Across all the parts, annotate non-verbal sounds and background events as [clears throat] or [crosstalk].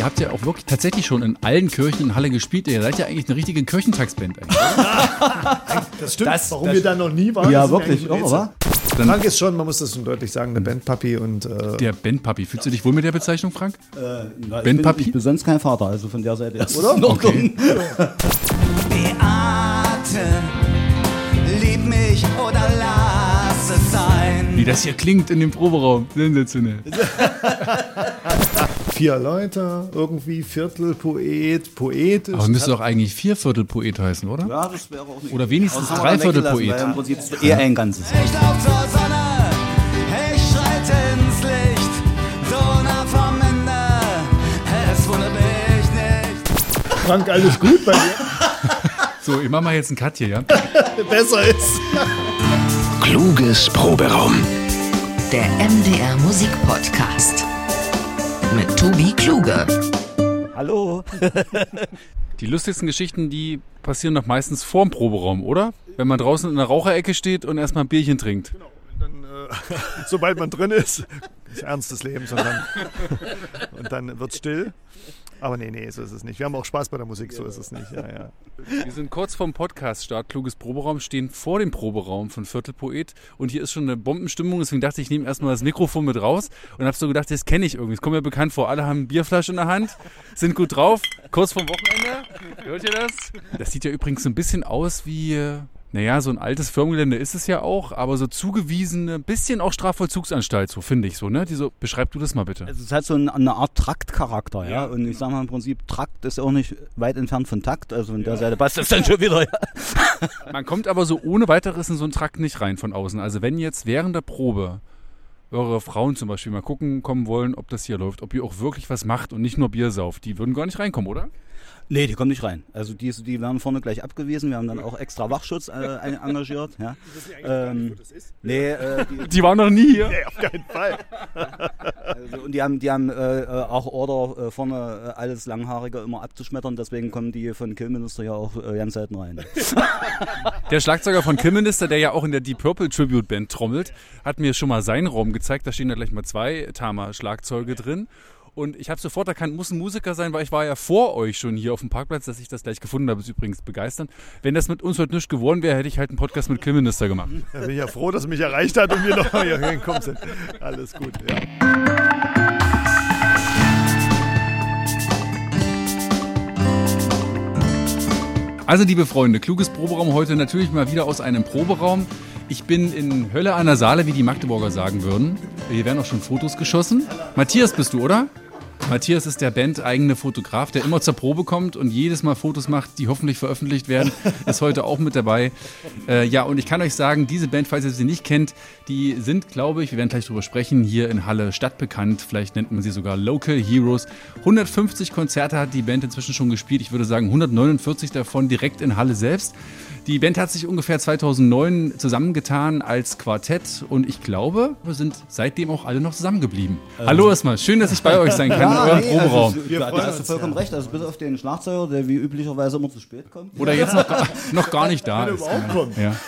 ihr habt ja auch wirklich tatsächlich schon in allen Kirchen in Halle gespielt. Ihr seid ja eigentlich eine richtige Kirchentagsband. Eigentlich. [laughs] Das stimmt. Das- Warum das- wir da noch nie waren. Ja, ist wirklich, auch, oder? Dann Frank ist schon, man muss das schon deutlich sagen, eine Bandpapi und äh, der Bandpapi. Fühlst du dich wohl mit der Bezeichnung, Frank? Äh, na, ich, bin, ich bin sonst kein Vater, also von der Seite ist Oder? in Ordnung. Beate, lieb mich oder lass es sein. Wie das hier klingt in dem Proberaum. Sensationell. [laughs] vier Leute, irgendwie Viertelpoet, poetisch. Aber müsste doch eigentlich Vierviertelpoet heißen, oder? Ja, das wäre auch nicht. Oder wenigstens dann Dreiviertelpoet. Im Prinzip eher ein Ganzes. Ich lauf zur Sonne, ich schreite ins Licht, so nah vom Ende, es wundert mich nicht. Frank, alles gut bei dir? [laughs] So, ich mach mal jetzt einen Cut hier, ja? [laughs] Besser ist. Kluges Proberaum. Der MDR Musikpodcast. Mit Tobi Kluge. Hallo. [laughs] Die lustigsten Geschichten, die passieren doch meistens vorm Proberaum, oder? Wenn man draußen in der Raucherecke steht und erstmal ein Bierchen trinkt. Dann, äh, [laughs] sobald man drin ist, ist Ernst des Lebens [laughs] und dann, und dann wird still. Aber nee, nee, so ist es nicht. Wir haben auch Spaß bei der Musik, so ist es nicht. Ja, ja. Wir sind kurz vorm Podcast-Start, kluges Proberaum, stehen vor dem Proberaum von Viertelpoet und hier ist schon eine Bombenstimmung, deswegen dachte ich, ich nehme erstmal das Mikrofon mit raus und habe so gedacht, das kenne ich irgendwie, es kommt mir bekannt vor. Alle haben Bierflasche in der Hand, sind gut drauf, kurz vorm Wochenende. Hört ihr das? Das sieht ja übrigens so ein bisschen aus wie, äh, naja, so ein altes Firmengelände ist es ja auch, aber so zugewiesene, bisschen auch Strafvollzugsanstalt, so finde ich so, ne? Die so, beschreib du das mal bitte. Es hat so ein- eine Art Traktcharakter, ja. Und ich sag mal im Prinzip, Trakt ist auch nicht weit entfernt von Takt. Also von der Seite passt das dann schon wieder. Ja. [laughs] Man kommt aber so ohne weiteres in so einen Trakt nicht rein von außen. Also wenn jetzt während der Probe eure Frauen zum Beispiel mal gucken kommen wollen, ob das hier läuft, ob ihr auch wirklich was macht und nicht nur Bier sauft, die würden gar nicht reinkommen, oder? Nee, die kommen nicht rein. Also die, die werden vorne gleich abgewiesen. Wir haben dann auch extra Wachschutz äh, [laughs] engagiert. Ja. Ähm, nee, äh, die, [laughs] Die waren noch nie hier. Nee, auf keinen Fall. [laughs] also, und die haben, die haben äh, äh, auch Order äh, vorne äh, alles Langhaarige immer abzuschmettern. Deswegen kommen die von Killminister ja auch äh, ganz selten rein. Der Schlagzeuger von Kilminister, der ja auch in der Deep Purple Tribute Band trommelt, hat mir schon mal seinen Raum gezeigt. Da stehen da gleich mal zwei Tama-Schlagzeuge drin. Und ich habe sofort erkannt, muss ein Musiker sein, weil ich war ja vor euch schon hier auf dem Parkplatz, dass ich das gleich gefunden habe, ist übrigens begeisternd. Wenn das mit uns heute nicht geworden wäre, hätte ich halt einen Podcast mit Kilminister gemacht. Da bin ich ja froh, dass er mich erreicht hat und wir noch hier hingekommen sind. Alles gut, ja. Also, liebe Freunde, kluges Proberaum heute natürlich mal wieder aus einem Proberaum. Ich bin in Hölle der Saale, wie die Magdeburger sagen würden. Hier werden auch schon Fotos geschossen. Matthias bist du, oder? Matthias ist der bandeigene Fotograf, der immer zur Probe kommt und jedes Mal Fotos macht, die hoffentlich veröffentlicht werden. [laughs] Ist heute auch mit dabei. Äh, ja, und ich kann euch sagen, diese Band, falls ihr sie nicht kennt, die sind, glaube ich, wir werden gleich drüber sprechen, hier in Halle stadtbekannt. Vielleicht nennt man sie sogar Local Heroes. 150 Konzerte hat die Band inzwischen schon gespielt. Ich würde sagen 149 davon direkt in Halle selbst. Die Band hat sich ungefähr 2009 zusammengetan als Quartett und ich glaube, wir sind seitdem auch alle noch zusammengeblieben. Hallo erstmal, schön, dass ich bei euch sein kann [laughs] in eurem nee, Proberaum. Also, da, da hast du vollkommen recht. Also bis auf den Schlagzeuger, der wie üblicherweise immer zu spät kommt. Oder jetzt noch, gar- noch gar nicht da Wenn er ist. überhaupt kommt. Ja. [laughs]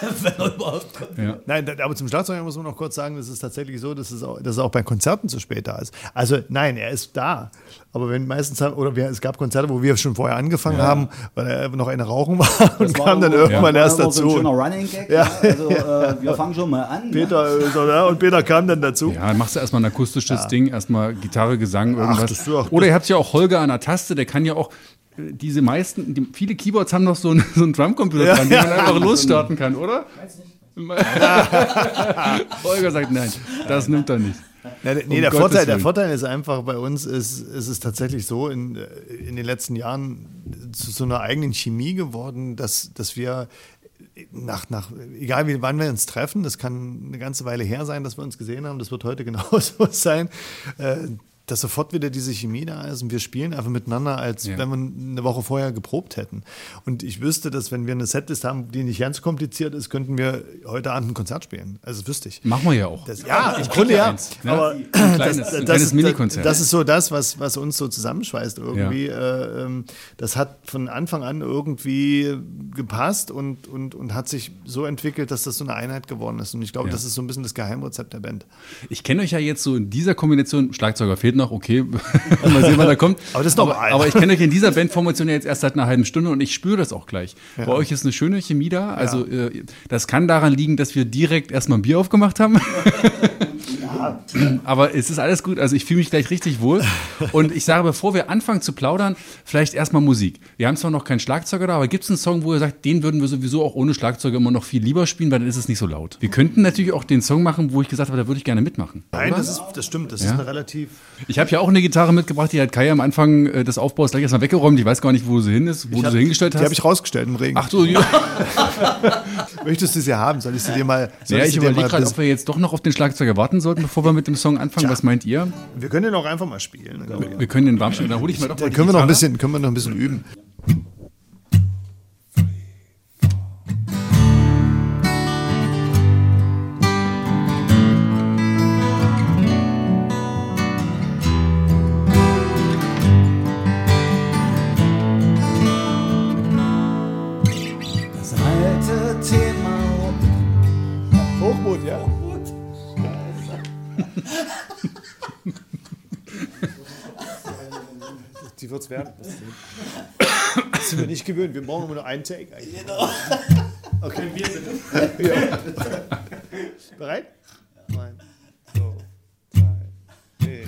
Ja. Nein, aber zum Schlagzeuger muss man noch kurz sagen, das ist tatsächlich so, dass es auch, dass er auch bei Konzerten zu spät da ist. Also nein, er ist da. Aber wenn meistens haben, oder wir, es gab Konzerte, wo wir schon vorher angefangen haben, weil er noch eine rauchen war und kam dann irgendwann ja. erst war immer So ein dazu. schöner Running Gag. Ja. Also äh, wir fangen schon mal an. Peter, äh, so, ja, und Peter kam dann dazu. Ja, dann machst du erstmal ein akustisches Ding, erstmal Gitarre, Gesang, irgendwas. auch- Oder ihr habt ja auch Holger an der Taste, der kann ja auch äh, diese meisten, die, viele Keyboards haben noch so einen, [laughs] so einen Drumcomputer dran, den man [laughs] einfach losstarten kann, oder? [laughs] Holger sagt nein, das nimmt er nicht. Ja, nee, Um der, Gottes Vorteil, der. Vorteil ist einfach, bei uns ist, ist es tatsächlich so in, äh, in den letzten Jahren zu so einer eigenen Chemie geworden, dass, dass wir nach, nach, egal wie, wann wir uns treffen, das kann eine ganze Weile her sein, dass wir uns gesehen haben, das wird heute [laughs] genauso sein, äh, dass sofort wieder diese Chemie da ist und wir spielen einfach miteinander, als Ja. wenn wir eine Woche vorher geprobt hätten. Und ich wüsste, dass wenn wir eine Setlist haben, die nicht ganz kompliziert ist, könnten wir heute Abend ein Konzert spielen. Also das wüsste ich. Machen wir ja auch. Das, ja, im krieg Grunde ja ja. eins, ne? Aber Ein kleines- ein das, kleines das, Mini-Konzert. Das ist so das, was, was uns so zusammenschweißt irgendwie. Äh, ähm, das hat von Anfang an irgendwie gepasst und, und, und hat sich so entwickelt, dass das so eine Einheit geworden ist. Und ich glaube, Ja. das ist so ein bisschen das Geheimrezept der Band. Ich kenne euch ja jetzt so in dieser Kombination, Schlagzeuger fehlt nach, okay, [laughs] mal sehen, was da kommt. Aber das ist aber, normal. aber ich kenne euch in dieser Bandformation ja jetzt erst seit einer halben Stunde und ich spüre das auch gleich. Bei euch ist eine schöne Chemie da. Also äh, das kann daran liegen, dass wir direkt erstmal ein Bier aufgemacht haben. [laughs] [clears throat] Aber es ist alles gut. Also ich fühle mich gleich richtig wohl. Und ich sage, bevor wir anfangen zu plaudern, vielleicht erstmal Musik. Wir haben zwar noch keinen Schlagzeuger da, aber gibt es einen Song, wo ihr sagt, den würden wir sowieso auch ohne Schlagzeuger immer noch viel lieber spielen, weil dann ist es nicht so laut. Wir könnten natürlich auch den Song machen, wo ich gesagt habe, da würde ich gerne mitmachen. Nein, das, ist, das stimmt. Das ist Ja. eine relativ. Ich habe ja auch eine Gitarre mitgebracht, die hat Kai am Anfang äh, des Aufbaus gleich erstmal weggeräumt. Ich weiß gar nicht, wo sie hin ist, wo du hab- sie hingestellt Die hast. habe ich rausgestellt im Regen. Ach so, ja. [laughs] Möchtest du sie haben? Soll ich sie dir mal. soll ja ich überlege gerade, ob wir jetzt doch noch auf den Schlagzeuger warten sollten, bevor wir mit dem Song anfangen. Was meint ihr? Wir können den auch einfach mal spielen. Dann Wir können den warm stellen. Dann hole ich mal doch mal können wir noch ein bisschen, können wir noch ein bisschen üben. Die wird's werden. Das sind wir nicht gewöhnt. Wir brauchen nur einen Take eigentlich. Genau. [laughs] Okay. [laughs] Ja. Bereit? Eins, zwei, drei, vier.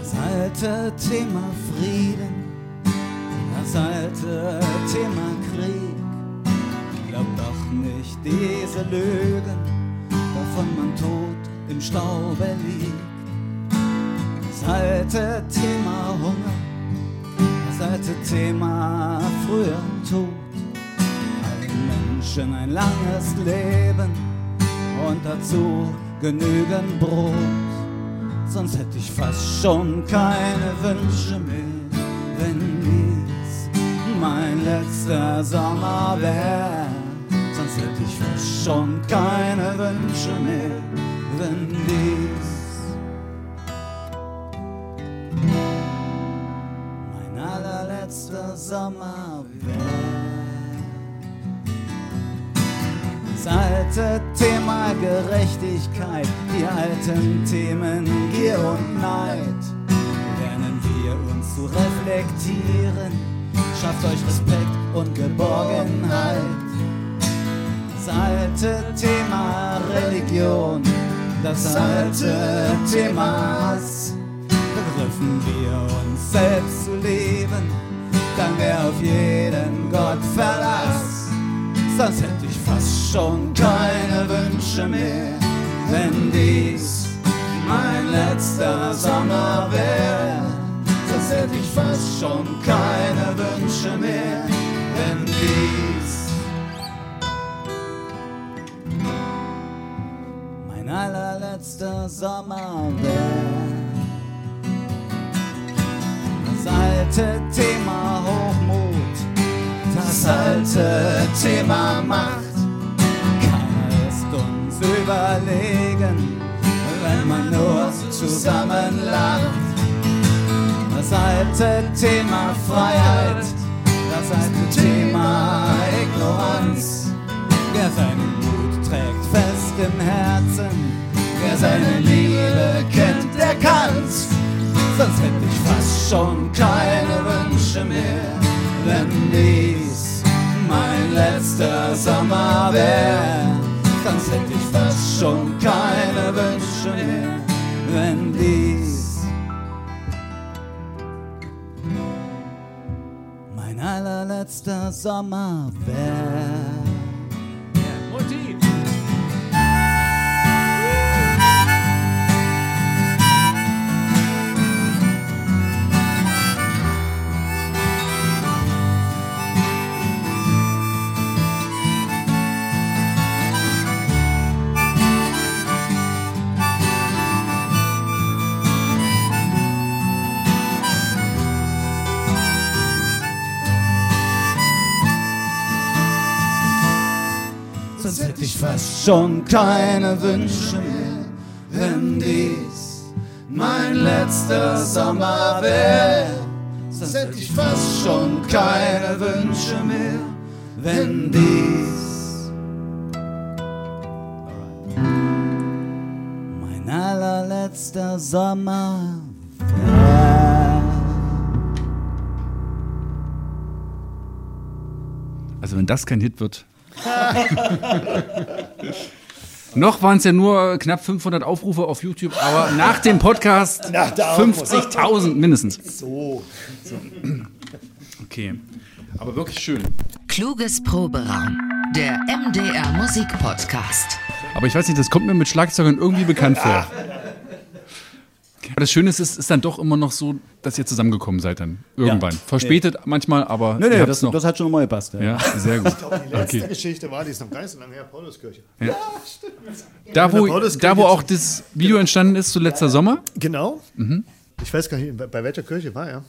Das alte Thema Frieden, alte Thema Krieg. Glaub doch nicht diese Lügen, wovon man tot im Staube liegt. Das alte Thema Hunger, das alte Thema früher Tod. Allen Menschen ein langes Leben und dazu genügend Brot sonst hätte ich fast schon keine Wünsche mehr, wenn dies mein letzter Sommer wäre. Sonst hätte ich fast schon keine Wünsche mehr, wenn dies mein allerletzter Sommer wäre. Das alte Thema Gerechtigkeit, die alten Themen Gier und Neid. Lernen wir uns zu reflektieren, schafft euch Respekt und Geborgenheit. Das alte Thema Religion, das alte Thema Hass. Begriffen wir uns selbst zu leben, dann wär auf jeden Gott Verlass sonst hätte ich fast schon keine Wünsche mehr, wenn dies mein letzter Sommer wäre. Sonst hätte ich fast schon keine Wünsche mehr, wenn dies mein allerletzter Sommer wäre. Das alte Thema Hochmut, das alte Thema Macht. Keiner ist uns überlegen, wenn man nur zusammen lacht. Das alte Thema Freiheit, das alte Thema Ignoranz. Wer seinen Mut trägt fest im Herzen, wer seine Liebe kennt, der kann's. Sonst hätte ich fast schon keine Wünsche mehr, wenn dies mein letzter Sommer wäre. Sonst hätte ich fast schon keine Wünsche mehr, wenn dies allerletzter Sommer wäre. Schon keine Wünsche mehr, wenn dies mein letzter Sommer wär, sonst hätte ich fast schon keine Wünsche mehr, wenn dies mein allerletzter Sommer. Also wenn das kein Hit wird. [laughs] Noch waren es ja nur knapp 500 Aufrufe auf YouTube, aber nach dem Podcast [laughs] Nach der 50.000 mindestens. So. Okay, aber wirklich schön. Kluges Proberaum. Der MDR Musik Podcast. Aber ich weiß nicht, das kommt mir mit Schlagzeugern irgendwie bekannt vor. Aber das Schöne ist, es ist dann doch immer noch so, dass ihr zusammengekommen seid dann. Irgendwann. Verspätet manchmal, aber nee, habt's das, noch. das hat schon immer gepasst. Ja. ja, sehr gut. Die letzte Okay. Geschichte war, die ist noch gar nicht so lange her, Pauluskirche. Da, wo, der Pauluskirche da, wo auch das Video entstanden ist, zu letzter Sommer. Genau. Mhm. Ich weiß gar nicht, bei- welcher Kirche war er.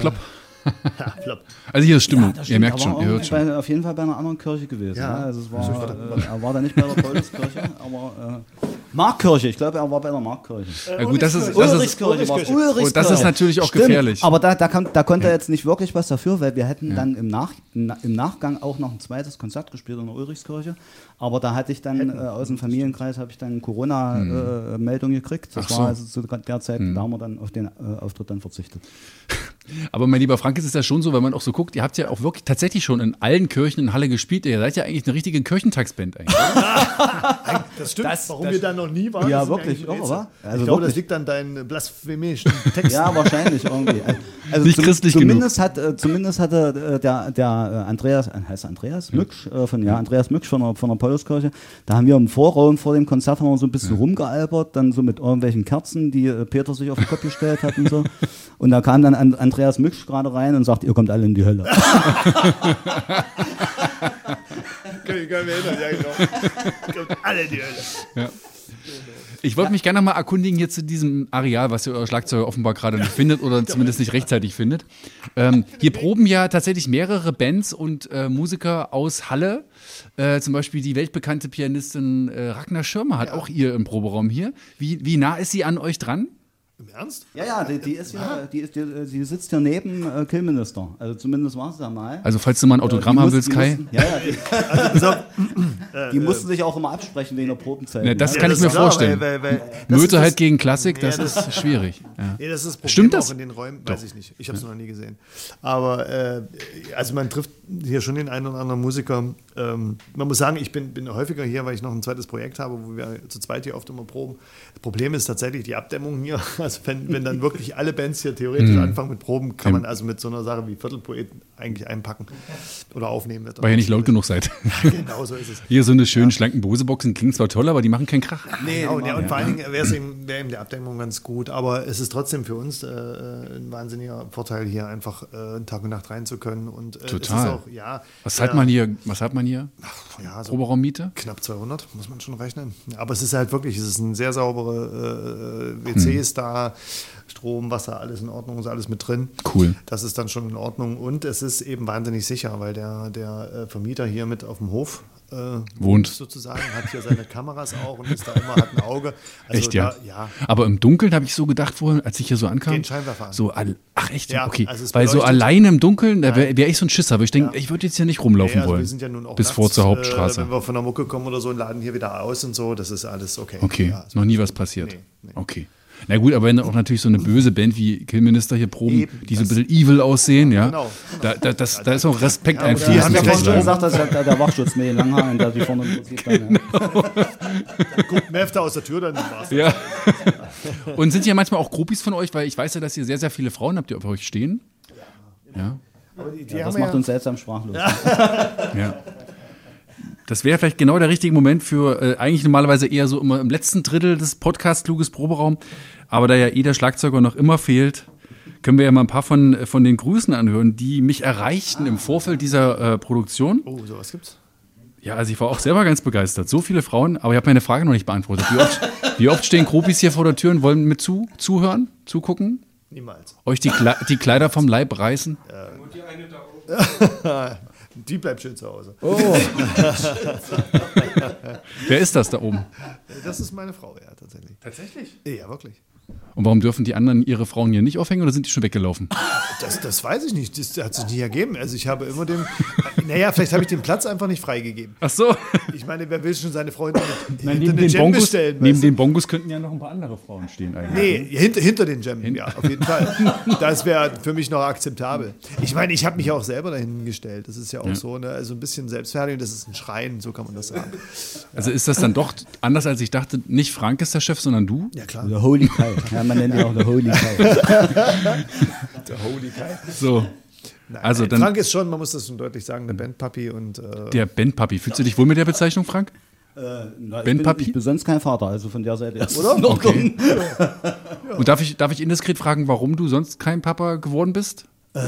Klopp. Ja. [laughs] Also hier ist Stimmung. das ihr stimmt. merkt Er schon, war ihr hört schon. Bei, auf jeden Fall bei einer anderen Kirche gewesen. Ja. Ja. Also es war, äh, er war da nicht bei der Pauluskirche, aber äh, Markkirche. Ich glaube, er war bei der Markkirche. Ja, gut, das ist, das ist, und das ist natürlich auch Stimmt, gefährlich. Aber da, da, kann, da konnte er jetzt nicht wirklich was dafür, weil wir hätten dann im, Nach, na, im Nachgang auch noch ein zweites Konzert gespielt in der Ulrichskirche. Aber da hatte ich dann äh, aus dem Familienkreis habe ich dann Corona-Meldung gekriegt. Das Ach so. war also zu der Zeit, da haben wir dann auf den äh, Auftritt dann verzichtet. [laughs] Aber mein lieber Frank, es ist ja schon so, wenn man auch so guckt, ihr habt ja auch wirklich tatsächlich schon in allen Kirchen in Halle gespielt. Ihr seid ja eigentlich eine richtige Kirchentagsband eigentlich. [laughs] Das stimmt. Das- Warum das- wir da noch nie waren, Ja, wirklich, irre, Rätsel. wa? Also ich glaube, das liegt an deinen blasphemischen [laughs] Texten. Ja, wahrscheinlich irgendwie. Also Nicht christlich zumindest hat äh, zumindest hatte äh, der, der äh, Andreas, äh, heißt Andreas Mücksch äh, von ja Andreas Mücksch von der, von der Pauluskirche. Da haben wir im Vorraum vor dem Konzert haben wir so ein bisschen rumgealbert, dann so mit irgendwelchen Kerzen, die äh, Peter sich auf den Kopf gestellt hat und so. Und da kam dann An- Andreas Mücksch gerade rein und sagt, ihr kommt alle in die Hölle. Nicht mehr erinnern, ja, genau. Kommt alle in die Hölle. Ich wollte mich gerne noch mal erkundigen hier zu diesem Areal, was ihr euer Schlagzeuger offenbar gerade nicht findet oder [laughs] zumindest nicht rechtzeitig findet. Ähm, hier proben ja tatsächlich mehrere Bands und äh, Musiker aus Halle. Äh, zum Beispiel die weltbekannte Pianistin äh, Ragnar Schirmer hat auch ihr im Proberaum hier. Wie, wie nah ist sie an euch dran? Im Ernst? Ja, ja, die, die ist hier, die, ist, die, die sitzt hier neben äh, Killminister. Also zumindest war es da mal. Also falls du mal ein Autogramm Die haben willst, Kai. mussten- Ja, ja, die, [laughs] So, [laughs] die mussten sich auch immer absprechen wegen der Probenzeit. Ja, das ne? kann ja, ich mir klar, vorstellen. Weil, weil, weil, das Möte halt das- gegen Klassik, Ja, das das- ist schwierig. [laughs] Ja. Nee, das ist das Problem Stimmt auch das? in den Räumen, weiß ich nicht. Ich habe es noch nie gesehen. Aber äh, also man trifft hier schon den einen oder anderen Musiker. Ähm, man muss sagen, ich bin, bin häufiger hier, weil ich noch ein zweites Projekt habe, wo wir zu zweit hier oft immer proben. Das Problem ist tatsächlich die Abdämmung hier. Also wenn, wenn dann wirklich alle Bands hier theoretisch anfangen mit Proben, kann man also mit so einer Sache wie Viertelpoet eigentlich einpacken oder aufnehmen. Wird Weil ihr nicht laut genug seid. [laughs] Genau so ist es. Hier so eine schönen schlanken Boseboxen klingt zwar toll, aber die machen keinen Krach. Nee, Genau, ja, und vor allen Dingen wäre es eben, wär eben die Abdämmung ganz gut, aber es ist trotzdem für uns äh, ein wahnsinniger Vorteil, hier einfach äh, Tag und Nacht rein zu können. Und, äh, Total. Ist auch, ja, Was ja, hat man hier? Was hat man hier? Ja, so Proberraummiete? knapp 200, muss man schon rechnen. Ja, aber es ist halt wirklich, es ist ein sehr saubere äh, WCs da, Strom, Wasser, alles in Ordnung, ist alles mit drin. Cool. Das ist dann schon in Ordnung und es ist eben wahnsinnig sicher, weil der, der äh, Vermieter hier mit auf dem Hof äh, Wohnt. sozusagen, hat hier seine Kameras auch und ist da immer, hat ein Auge. Also echt, ja? Da, ja, Aber im Dunkeln habe ich so gedacht vorhin, als ich hier so ankam. Gehen Scheinwerfer an. So, ach echt? Ja, okay. also Weil so alleine im Dunkeln, da wäre wär ich so ein Schisser. Aber ich denke, ich würde jetzt hier nicht rumlaufen Ja, also wollen. wir sind ja nun auch Bis nachts, vor zur Äh, Hauptstraße. wenn wir von der Mucke kommen oder so und laden hier wieder aus und so, das ist alles okay. okay, Ja, noch nie was passiert. Nee, nee. Okay. Na gut, aber wenn auch natürlich so eine böse Band wie Killminister hier proben, Eben, die so ein bisschen evil aussehen, ja. Genau, Da, da, das, da ist auch Respekt Ja, oder einfließen. die Hast haben du ja ja vorhin schon gesagt, dass der, der Wachschutz mit den Langhaaren, der die vorne sieht. Dann, ja. Guckt Mefta aus der Tür, dann war's. Ja. Und sind hier manchmal auch Groupies von euch, weil ich weiß ja, dass ihr sehr, sehr viele Frauen habt, die auf euch stehen. Ja. Aber die, die Das macht ja, uns seltsam sprachlos. [laughs] Ja. Das wäre vielleicht genau der richtige Moment für äh, eigentlich normalerweise eher so immer im letzten Drittel des Podcasts Kluges Proberaum. Aber da ja eh der Schlagzeuger noch immer fehlt, können wir ja mal ein paar von, äh, von den Grüßen anhören, die mich erreichten im Vorfeld dieser äh, Produktion. Oh, sowas gibt's? Ja, also ich war auch selber ganz begeistert. So viele Frauen, aber ich habe meine Frage noch nicht beantwortet. Wie oft, [laughs] wie oft stehen Groupies hier vor der Tür und wollen mit zu, zuhören, zugucken? Niemals. Euch die, Kle die Kleider vom Leib reißen? Die [laughs] bleibt schön zu Hause. [laughs] Wer ist das da oben? Das ist meine Frau, ja, tatsächlich. Tatsächlich? Ja, wirklich. Und warum dürfen die anderen ihre Frauen hier nicht aufhängen oder sind die schon weggelaufen? Das, das weiß ich nicht. Das hat sich nie ergeben. Also ich habe immer den. Naja, vielleicht habe ich den Platz einfach nicht freigegeben. Ach so. Ich meine, wer will schon seine Freunde mit Nein, hinter neben den den, Jam Bongos, bestellen? neben den Bongos könnten ja noch ein paar andere Frauen stehen eigentlich. Nee, hinter, hinter den Jam, ja, auf jeden Fall. Das wäre für mich noch akzeptabel. Ich meine, ich habe mich auch selber dahin gestellt. Das ist ja auch so, ne? also ein bisschen Selbstverherrlichung, das ist ein Schreien, so kann man das sagen. Also ist das dann doch anders als ich dachte, nicht Frank ist der Chef, sondern du? Ja, klar. Der Holy Ja, man nennt ihn auch der Holy Kai. [laughs] Der Holy Kai. So. Also dann Frank ist schon, man muss das schon deutlich sagen, der Bandpapi und äh, der Ben-Papi. Fühlst du dich wohl mit der Bezeichnung, Frank? Na, ich, bin, Papi? ich bin sonst kein Vater, also von der Seite ist Oder? in Ordnung. Und darf ich, darf ich indiskret fragen, warum du sonst kein Papa geworden bist?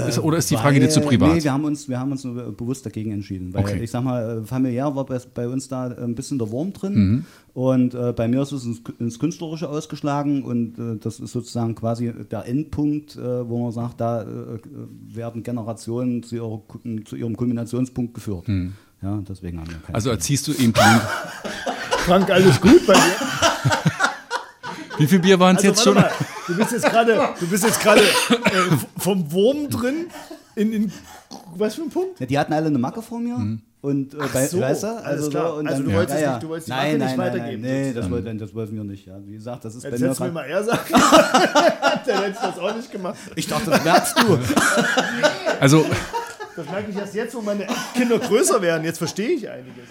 Ist, oder ist die Frage dir zu privat? Nee, wir haben uns, wir haben uns nur bewusst dagegen entschieden. Weil Okay. ich sag mal, äh, familiär war bei, bei uns da ein bisschen der Wurm drin. Mhm. Und äh, bei mir ist es ins, ins Künstlerische ausgeschlagen und äh, das ist sozusagen quasi der Endpunkt, äh, wo man sagt, da äh, werden Generationen zu, ihrer, zu ihrem Kulminationspunkt geführt. Ja, deswegen haben wir keine Mhm. Also erziehst du eben Frank, alles gut bei dir? Wie viel Bier waren es Also, jetzt warte schon? Mal, du bist jetzt gerade, du bist jetzt gerade äh, vom Wurm drin in, in was für ein Punkt? Ja, die hatten alle eine Macke vor mir. Mhm. Und äh, bei, so, weißt du, alles also, klar. so, und Also dann, du wolltest nicht- du wolltest die nein, Macke nein, nicht nein, weitergeben, Nein, nee, das, wollten, das wollten wir nicht. Ja. Wie gesagt, das ist Jetzt bei mir mir mal eher sagen. [laughs] [laughs] Dann hättest du das auch nicht gemacht. Ich dachte, das merkst du. Also, Das merke ich erst jetzt, wo meine Kinder größer werden. Jetzt verstehe ich einiges.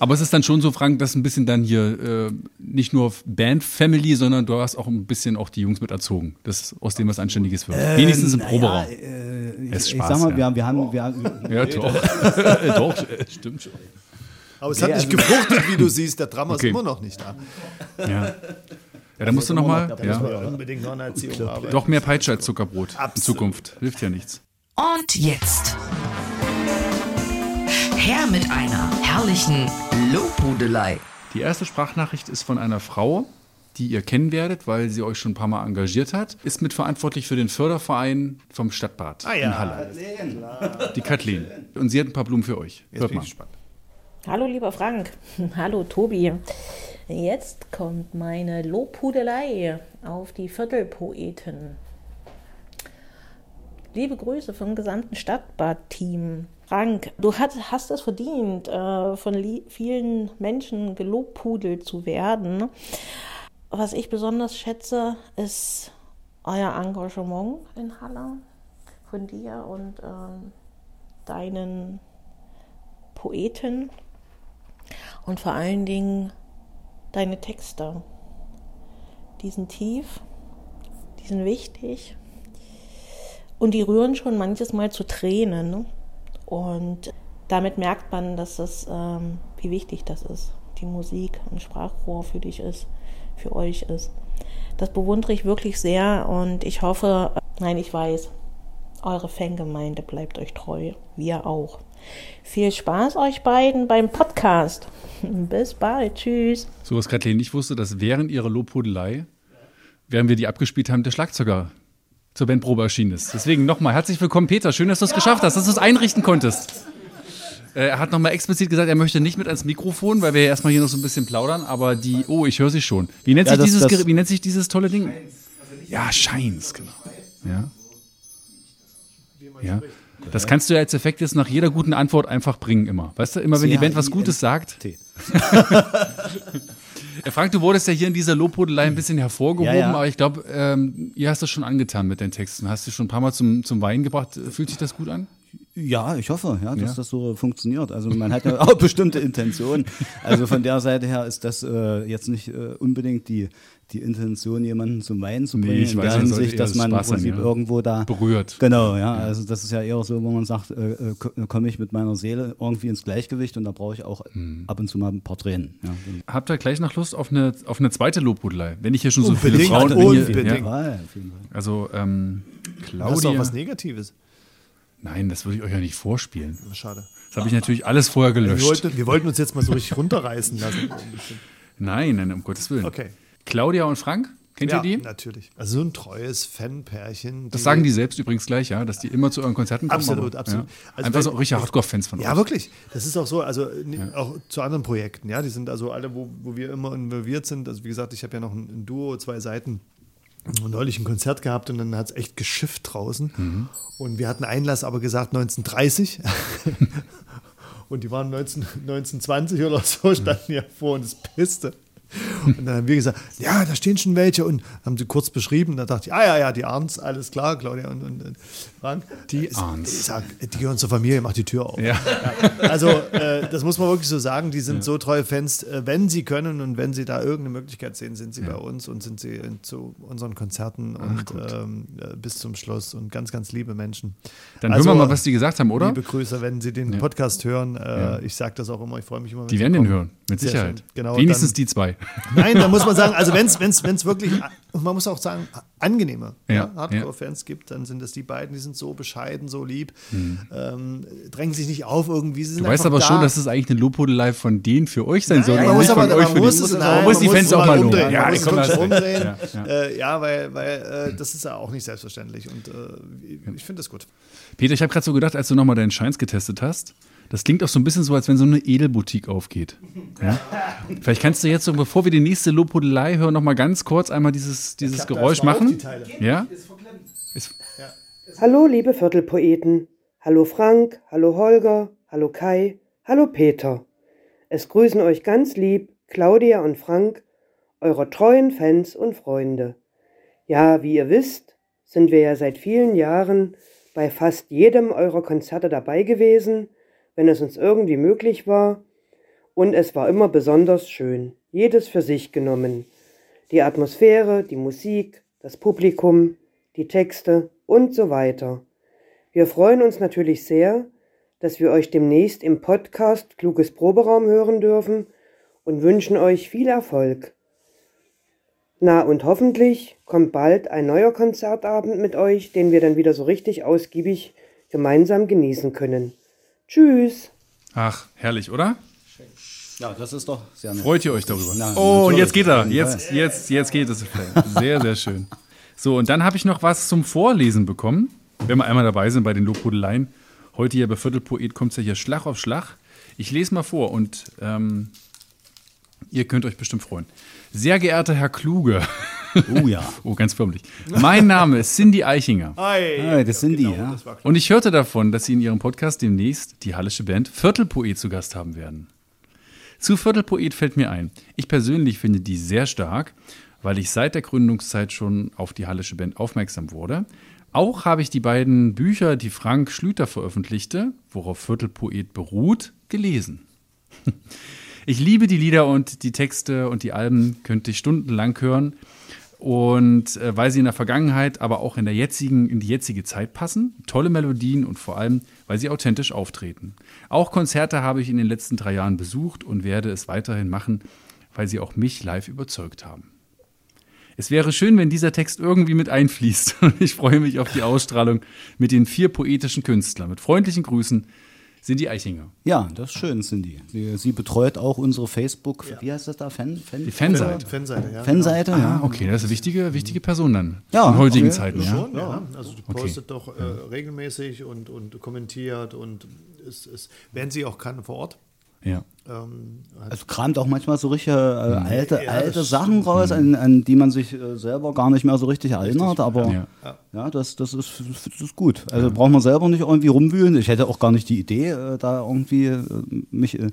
Aber es ist dann schon so, Frank, dass ein bisschen dann hier äh, nicht nur Band-Family, sondern du hast auch ein bisschen auch die Jungs mit erzogen. Das aus dem was Anständiges wird. Wenigstens im Proberaum. Äh, ich, Ist ich Spaß, sag mal, ja. wir, wir haben, wir haben [laughs] Ja, doch. [laughs] doch, äh, stimmt schon. Aber es Nee, hat nicht also- gefruchtet, wie du siehst. Der Drama Okay. ist immer noch nicht da. Ja. Ja, da musst du nochmal. Ja. wir unbedingt noch eine Erziehung. Doch mehr Peitsche als Zuckerbrot in Absolut. Zukunft. Hilft ja nichts. Und jetzt. Her mit einer herrlichen Lobhudelei. Die erste Sprachnachricht ist von einer Frau, die ihr kennen werdet, weil sie euch schon ein paar Mal engagiert hat. Ist mitverantwortlich für den Förderverein vom Stadtbad Ah in ja, Halle. Die Kathleen. Und sie hat ein paar Blumen für euch. jetzt Hört bin mal. ich gespannt. Hallo lieber Frank, [laughs] hallo Tobi. Jetzt kommt meine Lobhudelei auf die Viertelpoeten. Liebe Grüße vom gesamten Stadtbad-Team. Frank, du hast, hast es verdient, äh, von vielen Menschen gelobpudelt zu werden. Was ich besonders schätze, ist euer Engagement in Halle von dir und ähm, deinen Poeten und vor allen Dingen deine Texte. Die sind tief, die sind wichtig und die rühren schon manches Mal zu Tränen. Ne? Und damit merkt man, dass es, ähm, wie wichtig das ist, die Musik ein Sprachrohr für dich ist, für euch ist. Das bewundere ich wirklich sehr und ich hoffe, nein, ich weiß, eure Fangemeinde bleibt euch treu, wir auch. Viel Spaß euch beiden beim Podcast. [laughs] Bis bald. Tschüss. So was Kathleen nicht wusste, dass während ihrer Lobhudelei, während wir die abgespielt haben, der Schlagzeuger zur Bandprobe erschienen ist. Deswegen nochmal herzlich willkommen, Peter. Schön, dass du es geschafft hast, dass du es einrichten konntest. Äh, Er hat nochmal explizit gesagt, er möchte nicht mit ans Mikrofon, weil wir ja erstmal hier noch so ein bisschen plaudern, aber die, oh, ich höre sie schon. Wie nennt, Ja, sich, das- dieses, das- wie nennt sich dieses tolle Ding? Ja, Scheins, genau. Ja. Ja. Das kannst du ja als Effekt jetzt nach jeder guten Antwort einfach bringen immer. Weißt du, immer wenn die Band was Gutes sagt. [laughs] Äh, Frank, du wurdest ja hier in dieser Lobhudelei ein bisschen hervorgehoben, Ja, ja. aber ich glaube, ähm, ihr hast das schon angetan mit den Texten. Hast du schon ein paar Mal zum, zum Weinen gebracht. Fühlt sich das gut an? Ja, ich hoffe, ja, dass Ja. das so funktioniert. Also man hat ja auch [laughs] bestimmte Intentionen. Also von der Seite her ist das äh, jetzt nicht äh, unbedingt die, die Intention, jemanden zum Weinen zu Nee, bringen. ich in weiß, der das Hinsicht, dass das man Spaß Prinzip ja. irgendwo da Berührt. Genau, ja. Also das ist ja eher so, wo man sagt, äh, äh, ko- komme ich mit meiner Seele irgendwie ins Gleichgewicht und da brauche ich auch Mhm. ab und zu mal ein paar Tränen. Ja. Habt ihr gleich noch Lust auf eine, auf eine zweite Lobhudelei? Wenn ich hier schon so viele Unbedingt, Frauen wenn hier, unbedingt. ja, Ja, auf jeden Fall. Also, ähm, Hast du auch Claudia. was Negatives? Nein, das würde ich euch ja nicht vorspielen. Schade. Das habe ich natürlich alles vorher Wir gelöscht. wollten, wir wollten uns jetzt mal so richtig runterreißen lassen. Nein, nein, um Gottes Willen. Okay. Claudia und Frank, kennt Ja, ihr die? natürlich. Also so ein treues Fanpärchen. Das sagen die selbst übrigens gleich, ja, dass die immer zu euren Konzerten kommen. Absolut, aber, absolut. Ja. Also Einfach so richtige Hardcore-Fans von Ja, euch. wirklich. Das ist auch so, also ne- auch zu anderen Projekten, ja. Die sind also alle, wo, wo wir immer involviert sind. Also wie gesagt, ich habe ja noch ein, ein Duo, zwei Seiten. neulich ein Konzert gehabt und dann hat es echt geschifft draußen. Mhm. Und wir hatten Einlass aber gesagt 1930. [laughs] und die waren 19, 1920 oder so, standen ja vor und es pisste. Und dann haben wir gesagt, ja, da stehen schon welche und haben sie kurz beschrieben. Da dachte ich, ah ja, ja, die Arns, alles klar, Claudia und, und, Frank. Die Arns. Ich sag, die gehören zur Familie, mach die Tür auf. Ja. Also, äh, das muss man wirklich so sagen. Die sind so treue Fans, äh, wenn sie können und wenn sie da irgendeine Möglichkeit sehen, sind sie bei uns und sind sie in, zu unseren Konzerten und ähm, äh, bis zum Schluss und ganz, ganz liebe Menschen. Dann Also, hören wir mal, was die gesagt haben, oder? Liebe Grüße, wenn Sie den Podcast hören. Äh, Ich sage das auch immer, ich freue mich immer. wenn Die werden den hören, mit Sicherheit. Genau, Wenigstens dann- die zwei. Nein, da muss man sagen, also wenn es wirklich, und man muss auch sagen, angenehme Ja, Hardcore-Fans gibt, dann sind es die beiden, die sind so bescheiden, so lieb, ähm, drängen sich nicht auf irgendwie. Du weißt aber da. schon, dass es eigentlich eine Lobhudelei von denen für euch sein soll. Man muss aber, euch man für muss die. es, Man nein, muss die man Fans auch mal umdrehen. Ja, man muss umdrehen. Ja, ja. Äh, ja, weil, weil äh, das ist ja auch nicht selbstverständlich und äh, ich finde das gut. Peter, ich habe gerade so gedacht, als du nochmal deinen Scheins getestet hast, das klingt auch so ein bisschen so, als wenn so eine Edelboutique aufgeht. Ja? Vielleicht kannst du jetzt so, bevor wir die nächste Lobhudelei hören, nochmal ganz kurz einmal dieses, dieses Geräusch mal machen. Ja? Hallo, liebe Viertelpoeten. Hallo Frank, hallo Holger, hallo Kai, hallo Peter. Es grüßen euch ganz lieb Claudia und Frank, eure treuen Fans und Freunde. Ja, wie ihr wisst, sind wir ja seit vielen Jahren bei fast jedem eurer Konzerte dabei gewesen, wenn es uns irgendwie möglich war. Und es war immer besonders schön, jedes für sich genommen. Die Atmosphäre, die Musik, das Publikum, die Texte und so weiter. Wir freuen uns natürlich sehr, dass wir euch demnächst im Podcast Kluges Proberaum hören dürfen und wünschen euch viel Erfolg. Na und hoffentlich kommt bald ein neuer Konzertabend mit euch, den wir dann wieder so richtig ausgiebig gemeinsam genießen können. Tschüss! Ach, herrlich, oder? Ja, das ist doch sehr nett. Freut ihr euch darüber? Na, oh, und jetzt geht er. Jetzt, jetzt, jetzt geht es. Sehr, sehr schön. So, und dann habe ich noch was zum Vorlesen bekommen, wenn wir einmal dabei sind bei den Lobhudeleien. Heute hier bei Viertelpoet kommt es ja hier Schlag auf Schlag. Ich lese mal vor und ähm, ihr könnt euch bestimmt freuen. Sehr geehrter Herr Kluge. [laughs] Oh ja. [laughs] Oh, ganz förmlich. Mein Name ist Cindy Eichinger. Ah, das sind die, ja. Und ich hörte davon, dass Sie in Ihrem Podcast demnächst die hallische Band Viertelpoet zu Gast haben werden. Zu Viertelpoet fällt mir ein. Ich persönlich finde die sehr stark, weil ich seit der Gründungszeit schon auf die hallische Band aufmerksam wurde. Auch habe ich die beiden Bücher, die Frank Schlüter veröffentlichte, worauf Viertelpoet beruht, gelesen. [laughs] Ich liebe die Lieder und die Texte und die Alben, könnte ich stundenlang hören. Und äh, weil sie in der Vergangenheit, aber auch in der jetzigen, in die jetzige Zeit passen, tolle Melodien und vor allem, weil sie authentisch auftreten. Auch Konzerte habe ich in den letzten drei Jahren besucht und werde es weiterhin machen, weil sie auch mich live überzeugt haben. Es wäre schön, wenn dieser Text irgendwie mit einfließt. [laughs] Ich freue mich auf die Ausstrahlung mit den vier poetischen Künstlern. Mit freundlichen Grüßen, Cindy Eichinger. Ja, das ist schön, Cindy. Sie, sie betreut auch unsere Facebook, wie heißt das da? Fan, Fan, Die Fanseite. Fanseite, ja. Fanseite, Ah, ja. okay, das ist eine wichtige, wichtige Person dann. Ja, in heutigen okay. Zeiten, ja. Schon, ja. Also du postet doch äh, regelmäßig und, und kommentiert und es, es, wenn sie auch kann vor Ort. Ja. Ähm, hat- Also kramt auch manchmal so richtige äh, alte, Ja, alte Sachen raus, an, an die man sich äh, selber gar nicht mehr so richtig erinnert, aber Ja. ja, das, das, ist, das ist gut. Also braucht man selber nicht irgendwie rumwühlen. Ich hätte auch gar nicht die Idee, äh, da irgendwie äh, mich äh,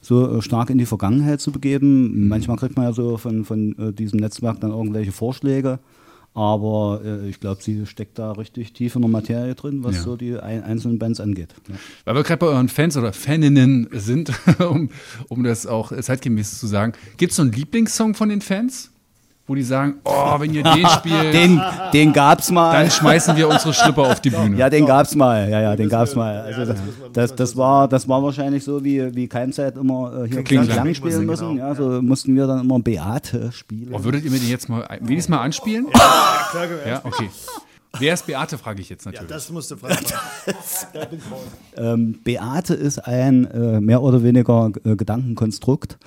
so äh, stark in die Vergangenheit zu begeben. Manchmal kriegt man ja so von, von äh, diesem Netzwerk dann irgendwelche Vorschläge. Aber äh, ich glaube, sie steckt da richtig tief in der Materie drin, was Ja. so die ein, einzelnen Bands angeht. Ja. Weil wir gerade bei euren Fans oder Faninnen sind, [laughs] um, um das auch zeitgemäß zu sagen. Gibt es so einen Lieblingssong von den Fans? Wo die sagen, oh, wenn ihr den spielt, [laughs] Den, den gab's mal. dann schmeißen wir unsere Schlipper auf die Bühne. Ja, den gab's mal. Ja, ja, den gab's mal. Also das, das, das war, das war wahrscheinlich so, wie, wie Keimzeit immer äh, hier Kling- Klang spielen müssen, müssen. genau. Ja, so mussten wir dann immer Beate spielen. Oh, würdet ihr mir den jetzt mal wenigstens mal anspielen? Ja, okay. Wer ist Beate, frage ich jetzt ja, natürlich. das musste Frank machen. Ähm, Beate ist ein äh, mehr oder weniger äh, Gedankenkonstrukt.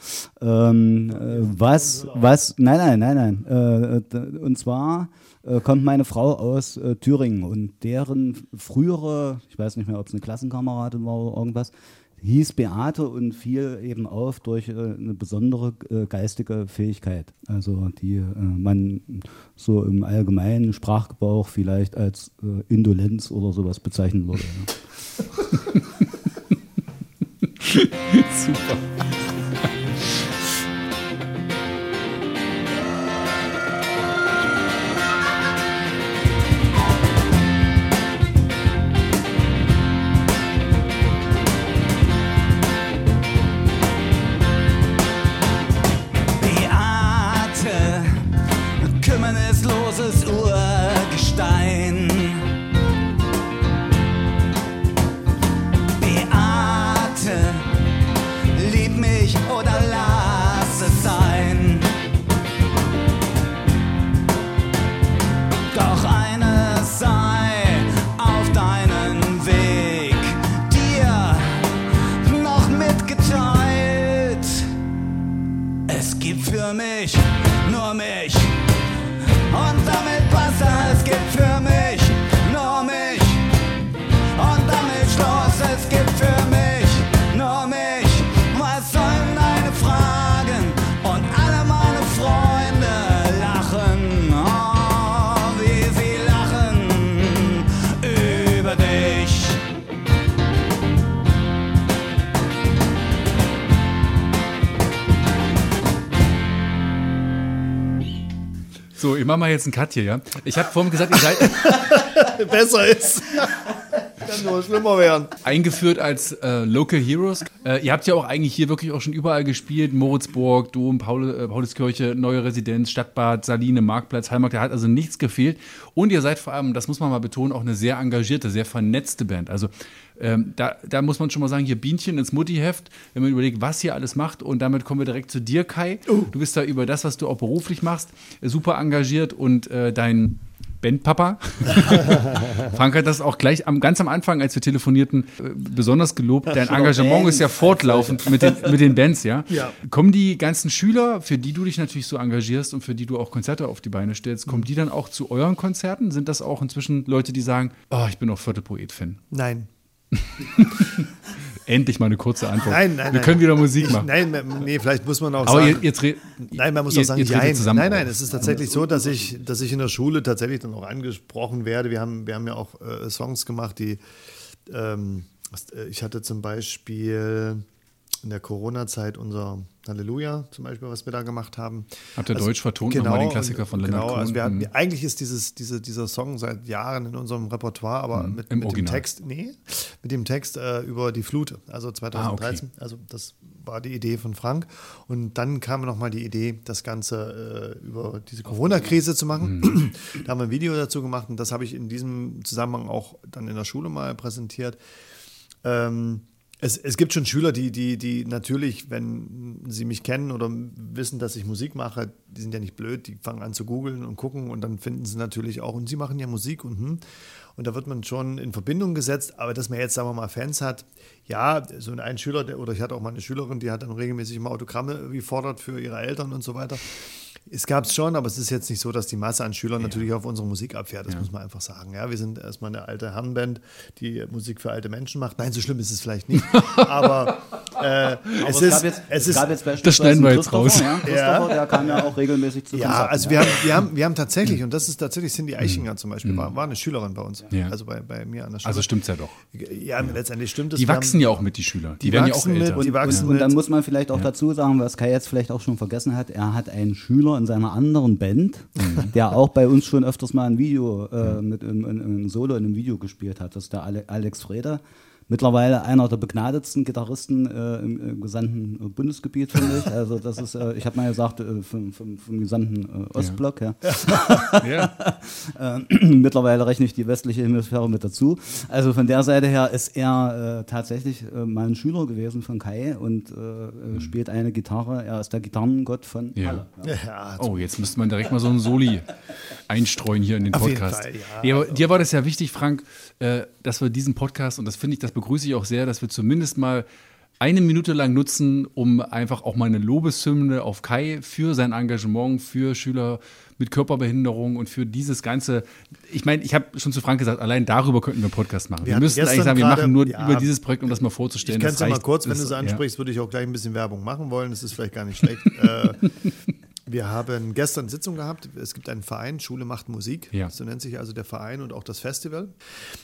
Ähm, äh, was, was, nein, nein, nein, nein. Äh, und zwar äh, kommt meine Frau aus äh, Thüringen und deren frühere, ich weiß nicht mehr, ob es eine Klassenkameradin war oder irgendwas, hieß Beate und fiel eben auf durch äh, eine besondere äh, geistige Fähigkeit. Also die äh, man so im allgemeinen Sprachgebrauch vielleicht als Indolenz oder sowas bezeichnen würde. [laughs] Super. Ich mache mal jetzt einen Cut hier, ja. Ich habe vorhin gesagt, ihr seid [laughs] Besser ist. [laughs] Kann nur schlimmer werden. eingeführt als äh, Local Heroes. Äh, ihr habt ja auch eigentlich hier wirklich auch schon überall gespielt. Moritzburg, Dom, Paul, äh, Pauluskirche, Neue Residenz, Stadtbad, Saline, Marktplatz, Heimarkt. Da hat also nichts gefehlt. Und ihr seid vor allem, das muss man mal betonen, auch eine sehr engagierte, sehr vernetzte Band. Also ähm, da, da muss man schon mal sagen, hier Bienchen ins Muttiheft, wenn man überlegt, was hier alles macht. Und damit kommen wir direkt zu dir, Kai. Du bist da über das, was du auch beruflich machst, super engagiert und äh, dein Bandpapa. [laughs] Frank hat das auch gleich am, ganz am Anfang, als wir telefonierten, äh, besonders gelobt. Dein Engagement ist ja fortlaufend mit den, mit den Bands, ja? Ja. Kommen die ganzen Schüler, für die du dich natürlich so engagierst und für die du auch Konzerte auf die Beine stellst, kommen die dann auch zu euren Konzerten? Sind das auch inzwischen Leute, die sagen, oh, ich bin auch Viertelpoet-Fan? Nein. [laughs] Endlich mal eine kurze Antwort. Nein, nein, Wir nein. können wieder Musik Ich, machen. nein, nee, vielleicht muss man auch Aber sagen. ihr, ihr Nein, man muss ihr, auch sagen, ihr nein, zusammen nein, nein, es ist tatsächlich so, dass ich, dass ich in der Schule tatsächlich dann auch angesprochen werde. Wir haben, wir haben ja auch äh, Songs gemacht, die ähm, äh, ich hatte zum Beispiel in der Corona-Zeit unser Halleluja zum Beispiel, was wir da gemacht haben. Habt ihr Deutsch vertont, nochmal den Klassiker von Leonard Genau, also wir hatten, eigentlich ist dieses, diese, dieser Song seit Jahren in unserem Repertoire, aber mit, Im mit dem. Text, nee, mit dem Text äh, über die Flut, also 2013. Ah, Also das war die Idee von Frank. Und dann kam nochmal die Idee, das Ganze äh, über diese Corona-Krise zu machen. Mhm. da haben wir ein Video dazu gemacht und das habe ich in diesem Zusammenhang auch dann in der Schule mal präsentiert. Ähm, es, es gibt schon Schüler, die, die, die natürlich, wenn sie mich kennen oder wissen, dass ich Musik mache, die sind ja nicht blöd, die fangen an zu googeln und gucken und dann finden sie natürlich auch, und sie machen ja Musik und hm. Und da wird man schon in Verbindung gesetzt, aber dass man jetzt, sagen wir mal, Fans hat, ja, so ein Schüler, der, oder ich hatte auch mal eine Schülerin, die hat dann regelmäßig mal Autogramme gefordert für ihre Eltern und so weiter. Es gab es schon, aber es ist jetzt nicht so, dass die Masse an Schülern natürlich auf unsere Musik abfährt. Das muss man einfach sagen. Ja, wir sind erstmal eine alte Herrenband, die Musik für alte Menschen macht. Nein, so schlimm ist es vielleicht nicht. [laughs] aber äh, es, ist, gab jetzt, es es ist, gab jetzt Das schneiden wir jetzt Christopher, raus. Ja, Christopher, der kam ja auch regelmäßig zu ja, Konzerten, also wir haben, wir haben, wir haben tatsächlich, und das ist tatsächlich Cindy Eichinger zum Beispiel, war, war eine Schülerin bei uns. Mhm. Ja. Also bei, bei mir an der Schule. Also stimmt's ja doch. ja, letztendlich stimmt es. Die wachsen haben- ja auch mit, die Schüler. Die, Die werden ja auch wachsen mit, älter. die wachsen Und dann muss man vielleicht auch dazu sagen, was Kai jetzt vielleicht auch schon vergessen hat, er hat einen Schüler in seiner anderen Band, der auch bei uns schon öfters mal ein Video, äh, mit einem ein, ein Solo in einem Video gespielt hat. Das ist der Ale Alex Freda. Mittlerweile einer der begnadetsten Gitarristen äh, im, im gesamten äh, Bundesgebiet, finde ich. Also das ist, äh, ich habe mal gesagt, äh, vom, vom, vom gesamten äh, Ostblock, ja. Ja. [laughs] Äh, [clears throat] Mittlerweile rechne ich die westliche Hemisphäre mit dazu. Also von der Seite her ist er äh, tatsächlich äh, mal ein Schüler gewesen von Kai und äh, äh, spielt eine Gitarre. Er ist der Gitarrengott von Ja. Halle. Ja, Oh, jetzt müsste man direkt mal so einen Soli einstreuen hier in den Auf jeden Podcast. Fall, ja. Aber dir war das ja wichtig, Frank, äh, dass wir diesen Podcast, und das finde ich, das begrüße ich auch sehr, dass wir zumindest mal eine Minute lang nutzen, um einfach auch mal eine Lobeshymne auf Kai für sein Engagement für Schüler mit Körperbehinderung und für dieses ganze. Ich meine, ich habe schon zu Frank gesagt, allein darüber könnten wir einen Podcast machen. Wir, Wir müssten eigentlich sagen, wir machen nur ja. über dieses Projekt, um das mal Ich vorzustellen. kann Das es ja mal kurz, wenn du es ja. ansprichst, würde ich auch gleich ein bisschen Werbung machen wollen. Das ist vielleicht gar nicht schlecht. [laughs] äh, wir haben gestern Sitzung gehabt. Es gibt einen Verein, Schule macht Musik. Ja. So nennt sich also der Verein und auch das Festival.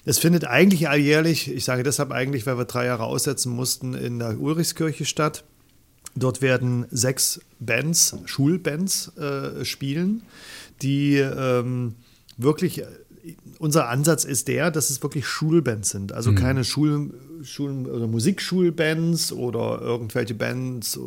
Es findet eigentlich alljährlich, ich sage deshalb eigentlich, weil wir drei Jahre aussetzen mussten, in der Ulrichskirche statt. Dort werden sechs Bands, Schulbands äh, spielen, die ähm, wirklich, unser Ansatz ist der, dass es wirklich Schulbands sind. Mhm. Also keine Schul, Schulen oder Musikschulbands oder irgendwelche Bands,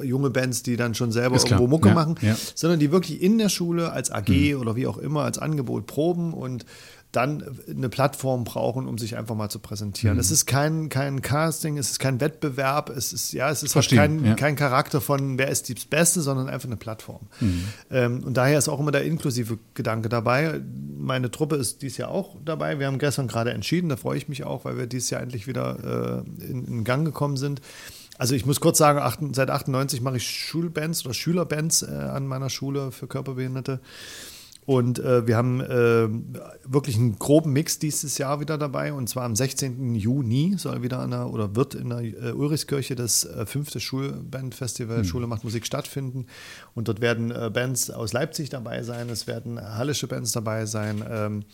äh, junge Bands, die dann schon selber Ist klar. irgendwo Mucke Ja, machen, ja. sondern die wirklich in der Schule als AG Mhm. oder wie auch immer als Angebot proben und dann eine Plattform brauchen, um sich einfach mal zu Mhm. präsentieren. Es ist kein, kein Casting, es ist kein Wettbewerb, es ist, ja, es ist Verstehe, kein, ja. kein Charakter von wer ist die Beste, sondern einfach eine Plattform. Mhm. Ähm, und daher ist auch immer der inklusive Gedanke dabei. Meine Truppe ist dies Jahr auch dabei. Wir haben gestern gerade entschieden, da freue ich mich auch, weil wir dieses Jahr endlich wieder äh, in, in Gang gekommen sind. Also ich muss kurz sagen, acht, seit 98 mache ich Schulbands oder Schülerbands äh, an meiner Schule für Körperbehinderte. Und äh, wir haben äh, wirklich einen groben Mix dieses Jahr wieder dabei. Und zwar am 16. Juni soll wieder an der, oder wird in der äh, Ulrichskirche das äh, fünfte Schulbandfestival Schule macht Musik stattfinden. Und dort werden äh, Bands aus Leipzig dabei sein, es werden hallische Bands dabei sein. Ähm,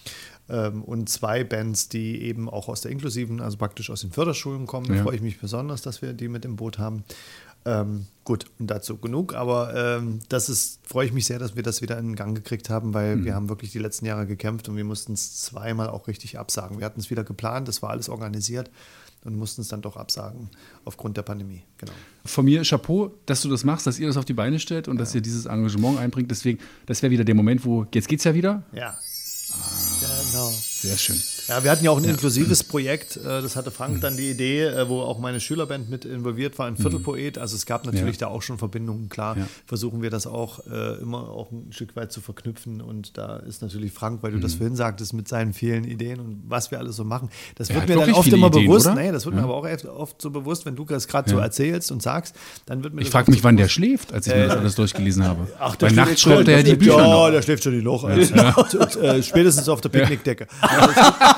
ähm, und zwei Bands, die eben auch aus der Inklusiven, also praktisch aus den Förderschulen kommen. Da Ja. freue ich mich besonders, dass wir die mit im Boot haben. Ähm, gut, und dazu genug, aber ähm, das ist, freue ich mich sehr, dass wir das wieder in Gang gekriegt haben, weil Mhm. wir haben wirklich die letzten Jahre gekämpft und wir mussten es zweimal auch richtig absagen. Wir hatten es wieder geplant, das war alles organisiert und mussten es dann doch absagen aufgrund der Pandemie. Genau. Von mir Chapeau, dass du das machst, dass ihr das auf die Beine stellt und dass ihr dieses Engagement einbringt. Deswegen, das wäre wieder der Moment, wo jetzt geht's ja wieder. Ja. Genau. Sehr schön. Ja, wir hatten ja auch ein inklusives Projekt. äh, Das hatte Frank dann die Idee, äh, wo auch meine Schülerband mit involviert war, ein Viertelpoet. Also es gab natürlich Ja. da auch schon Verbindungen. Klar, Ja. versuchen wir das auch äh, immer auch ein Stück weit zu verknüpfen. Und da ist natürlich Frank, weil du das vorhin sagtest, mit seinen vielen Ideen und was wir alles so machen. Das wird mir dann oft immer Ideen, bewusst. oder? Nee, das wird Ja. mir aber auch oft- so bewusst, wenn du das gerade so Ja. erzählst und sagst, dann wird mir Ich frage mich, so wann der bewusst. schläft, als ich mir das alles durchgelesen habe. Äh, Ach, der nachts schreibt er ja die Bücher Ja, noch. der schläft schon die Loch. [laughs] Äh, spätestens auf der Picknickdecke. [laughs]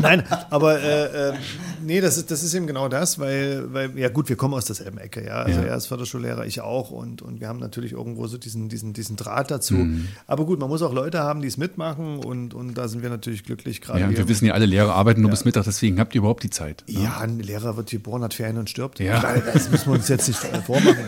Nein, aber äh, äh, nee, das ist, das ist eben genau das, weil, weil, ja gut, wir kommen aus derselben Ecke, ja. Also Ja. er ist Förderschullehrer, ich auch und, und wir haben natürlich irgendwo so diesen, diesen, diesen Draht dazu. Mhm. Aber gut, man muss auch Leute haben, die es mitmachen und, und da sind wir natürlich glücklich gerade. Ja, wir wissen ja, alle Lehrer arbeiten nur bis Mittag, deswegen habt ihr überhaupt die Zeit. ja, ein Lehrer wird geboren, hat Ferien und stirbt. Ja. Das müssen wir uns jetzt nicht äh, vormachen.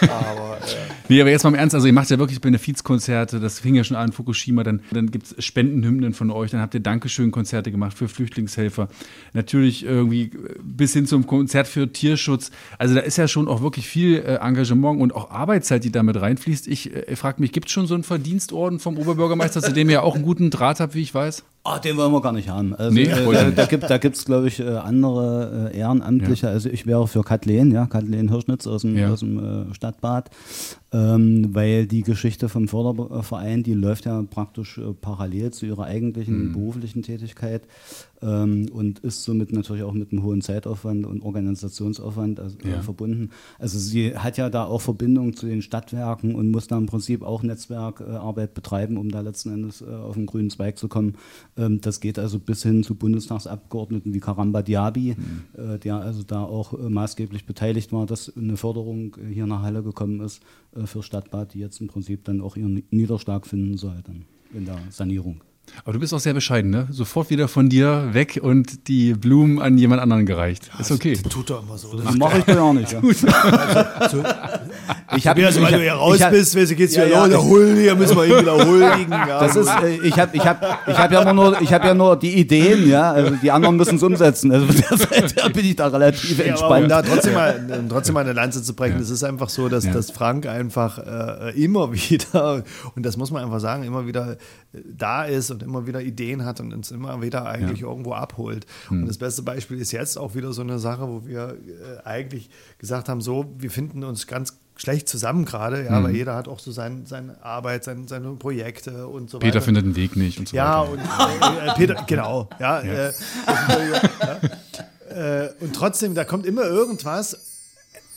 Aber äh, Nee, aber jetzt mal im Ernst, also ihr macht ja wirklich Benefizkonzerte, das fing ja schon an in Fukushima, dann, dann gibt es Spendenhymnen von euch, dann habt ihr Dankeschön-Konzerte gemacht für Flüchtlingshelfer, natürlich irgendwie bis hin zum Konzert für Tierschutz. Also da ist ja schon auch wirklich viel äh, Engagement und auch Arbeitszeit, die damit reinfließt. Ich äh, frage mich, gibt es schon so einen Verdienstorden vom Oberbürgermeister, zu dem ihr auch einen guten Draht habt, wie ich weiß? Ah, den wollen wir gar nicht haben. Also, Nee, äh, da, da gibt da gibt's, glaube ich, äh, andere äh, Ehrenamtliche. Also ich wäre für Kathleen, ja, Kathleen Hirschnitz aus dem, Ja. aus dem äh, Stadtbad, ähm, weil die Geschichte vom Förderverein, die läuft ja praktisch äh, parallel zu ihrer eigentlichen Mhm. beruflichen Tätigkeit ähm, und ist somit natürlich auch mit einem hohen Zeitaufwand und Organisationsaufwand also, Ja. äh, verbunden. Also sie hat ja da auch Verbindung zu den Stadtwerken und muss da im Prinzip auch Netzwerkarbeit betreiben, um da letzten Endes äh, auf den grünen Zweig zu kommen. Ähm, das geht also bis hin zu Bundestagsabgeordneten wie Karamba Diaby, äh, der also da auch äh, maßgeblich beteiligt war, dass eine Förderung äh, hier nach Halle gekommen ist äh, für Stadtbad, die jetzt im Prinzip dann auch ihren Niederschlag finden soll dann in der Sanierung. Aber du bist auch sehr bescheiden, ne? Sofort wieder von dir weg und die Blumen an jemand anderen gereicht. Ist okay. tut doch immer so. Das mache ich doch auch nicht. Ja. ich habe Also, weil du hier raus bist, weißt du, geht's Ja, wieder ja, los, Huldiger müssen wir ihn wieder huldigen. [laughs] Ja, Das ist, äh, ich habe ich hab, ich hab ja, immer nur- ich hab ja nur die Ideen, ja. Also die anderen müssen es umsetzen. Also von der Seite her bin ich da relativ Ja, aber um entspannt. da trotzdem mal, um trotzdem mal eine Lanze zu brechen, es ist einfach so, dass, Ja. dass Frank einfach äh, immer [laughs] wieder, und das muss man einfach sagen, immer wieder da ist und immer wieder Ideen hat und uns immer wieder eigentlich irgendwo abholt. Und das beste Beispiel ist jetzt auch wieder so eine Sache, wo wir äh, eigentlich gesagt haben, so, wir finden uns ganz schlecht zusammen gerade, ja, weil jeder hat auch so sein, seine Arbeit, sein, seine Projekte und so Peter weiter. findet einen Weg nicht und so Ja, weiter. und äh, äh, Peter, genau, ja. Äh, [laughs] ja. Äh, Und trotzdem, da kommt immer irgendwas,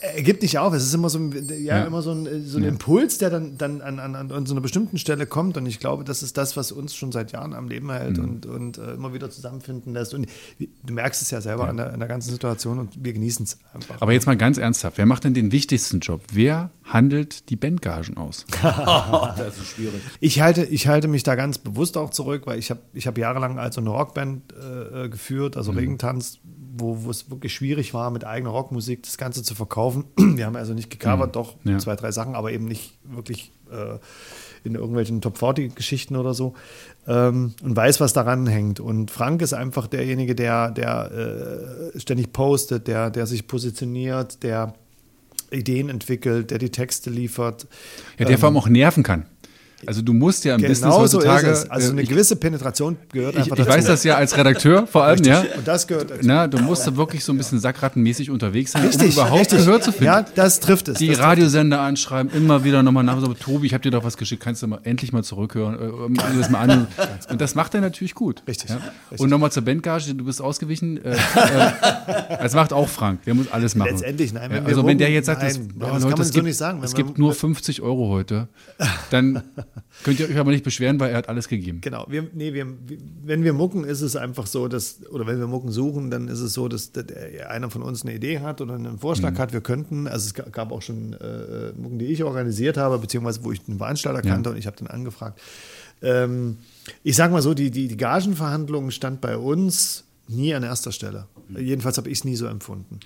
er gibt nicht auf. Es ist immer so, ein- ja, Ja. immer so ein, so ein Ja. Impuls, der dann, dann an, an, an so einer bestimmten Stelle kommt. Und ich glaube, das ist das, was uns schon seit Jahren am Leben hält Mhm. und, und äh, immer wieder zusammenfinden lässt. Und du merkst es ja selber An, der, an der ganzen Situation und wir genießen es einfach. Aber jetzt mal ganz ernsthaft, wer macht denn den wichtigsten Job? Wer handelt die Bandgagen aus? [laughs] Das ist schwierig. Ich halte, ich halte mich da ganz bewusst auch zurück, weil ich habe ich hab jahrelang als so eine Rockband äh, äh, geführt, also Regentanz, wo, wo es wirklich schwierig war, mit eigener Rockmusik das Ganze zu verkaufen. [clears throat] Wir haben also nicht gecovert, doch Ja. zwei, drei Sachen, aber eben nicht wirklich äh, in irgendwelchen Top 40-Geschichten oder so. Ähm, und weiß, was daran hängt. Und Frank ist einfach derjenige, der, der äh, ständig postet, der, der sich positioniert, der Ideen entwickelt, der die Texte liefert. Ja, der vor allem auch nerven kann. Also du musst ja im Business Genau so heutzutage. es. Also äh, eine ich, gewisse Penetration gehört ich, einfach ich dazu. weiß das ja als Redakteur vor allem, ja. Und das gehört dazu. Na, du musst da wirklich so ein bisschen sackrattenmäßig unterwegs sein, um Richtig, überhaupt richtig. Gehör zu finden. Ja, das trifft es. die Radiosender anschreiben, immer wieder nochmal nach. So, Tobi, ich habe dir doch was geschickt, kannst du mal endlich mal zurückhören, äh, das mal an. Und das macht er natürlich gut. Richtig, Ja? richtig. Und nochmal zur Bandgage, du bist ausgewichen. Äh, äh, das macht auch Frank, der muss alles machen. Letztendlich, nein, Ja, wenn wir also wenn der jetzt sagt, nein, das, oh, Leute, kann man es so gibt, nicht sagen. Es gibt nur 50 Euro heute, dann [laughs] könnt ihr euch aber nicht beschweren, weil er hat alles gegeben. Genau, wir, nee, wir, wenn wir mucken, ist es einfach so, dass, oder wenn wir mucken suchen, dann ist es so, dass der- einer von uns eine Idee hat oder einen Vorschlag Mhm. hat, wir könnten, also es ga- gab auch schon äh, Mucken, die ich organisiert habe, beziehungsweise wo ich den Veranstalter Ja. kannte und ich habe den angefragt. Ähm, ich sage mal so, die, die, die Gagenverhandlung stand bei uns nie an erster Stelle. Jedenfalls habe ich es nie so empfunden.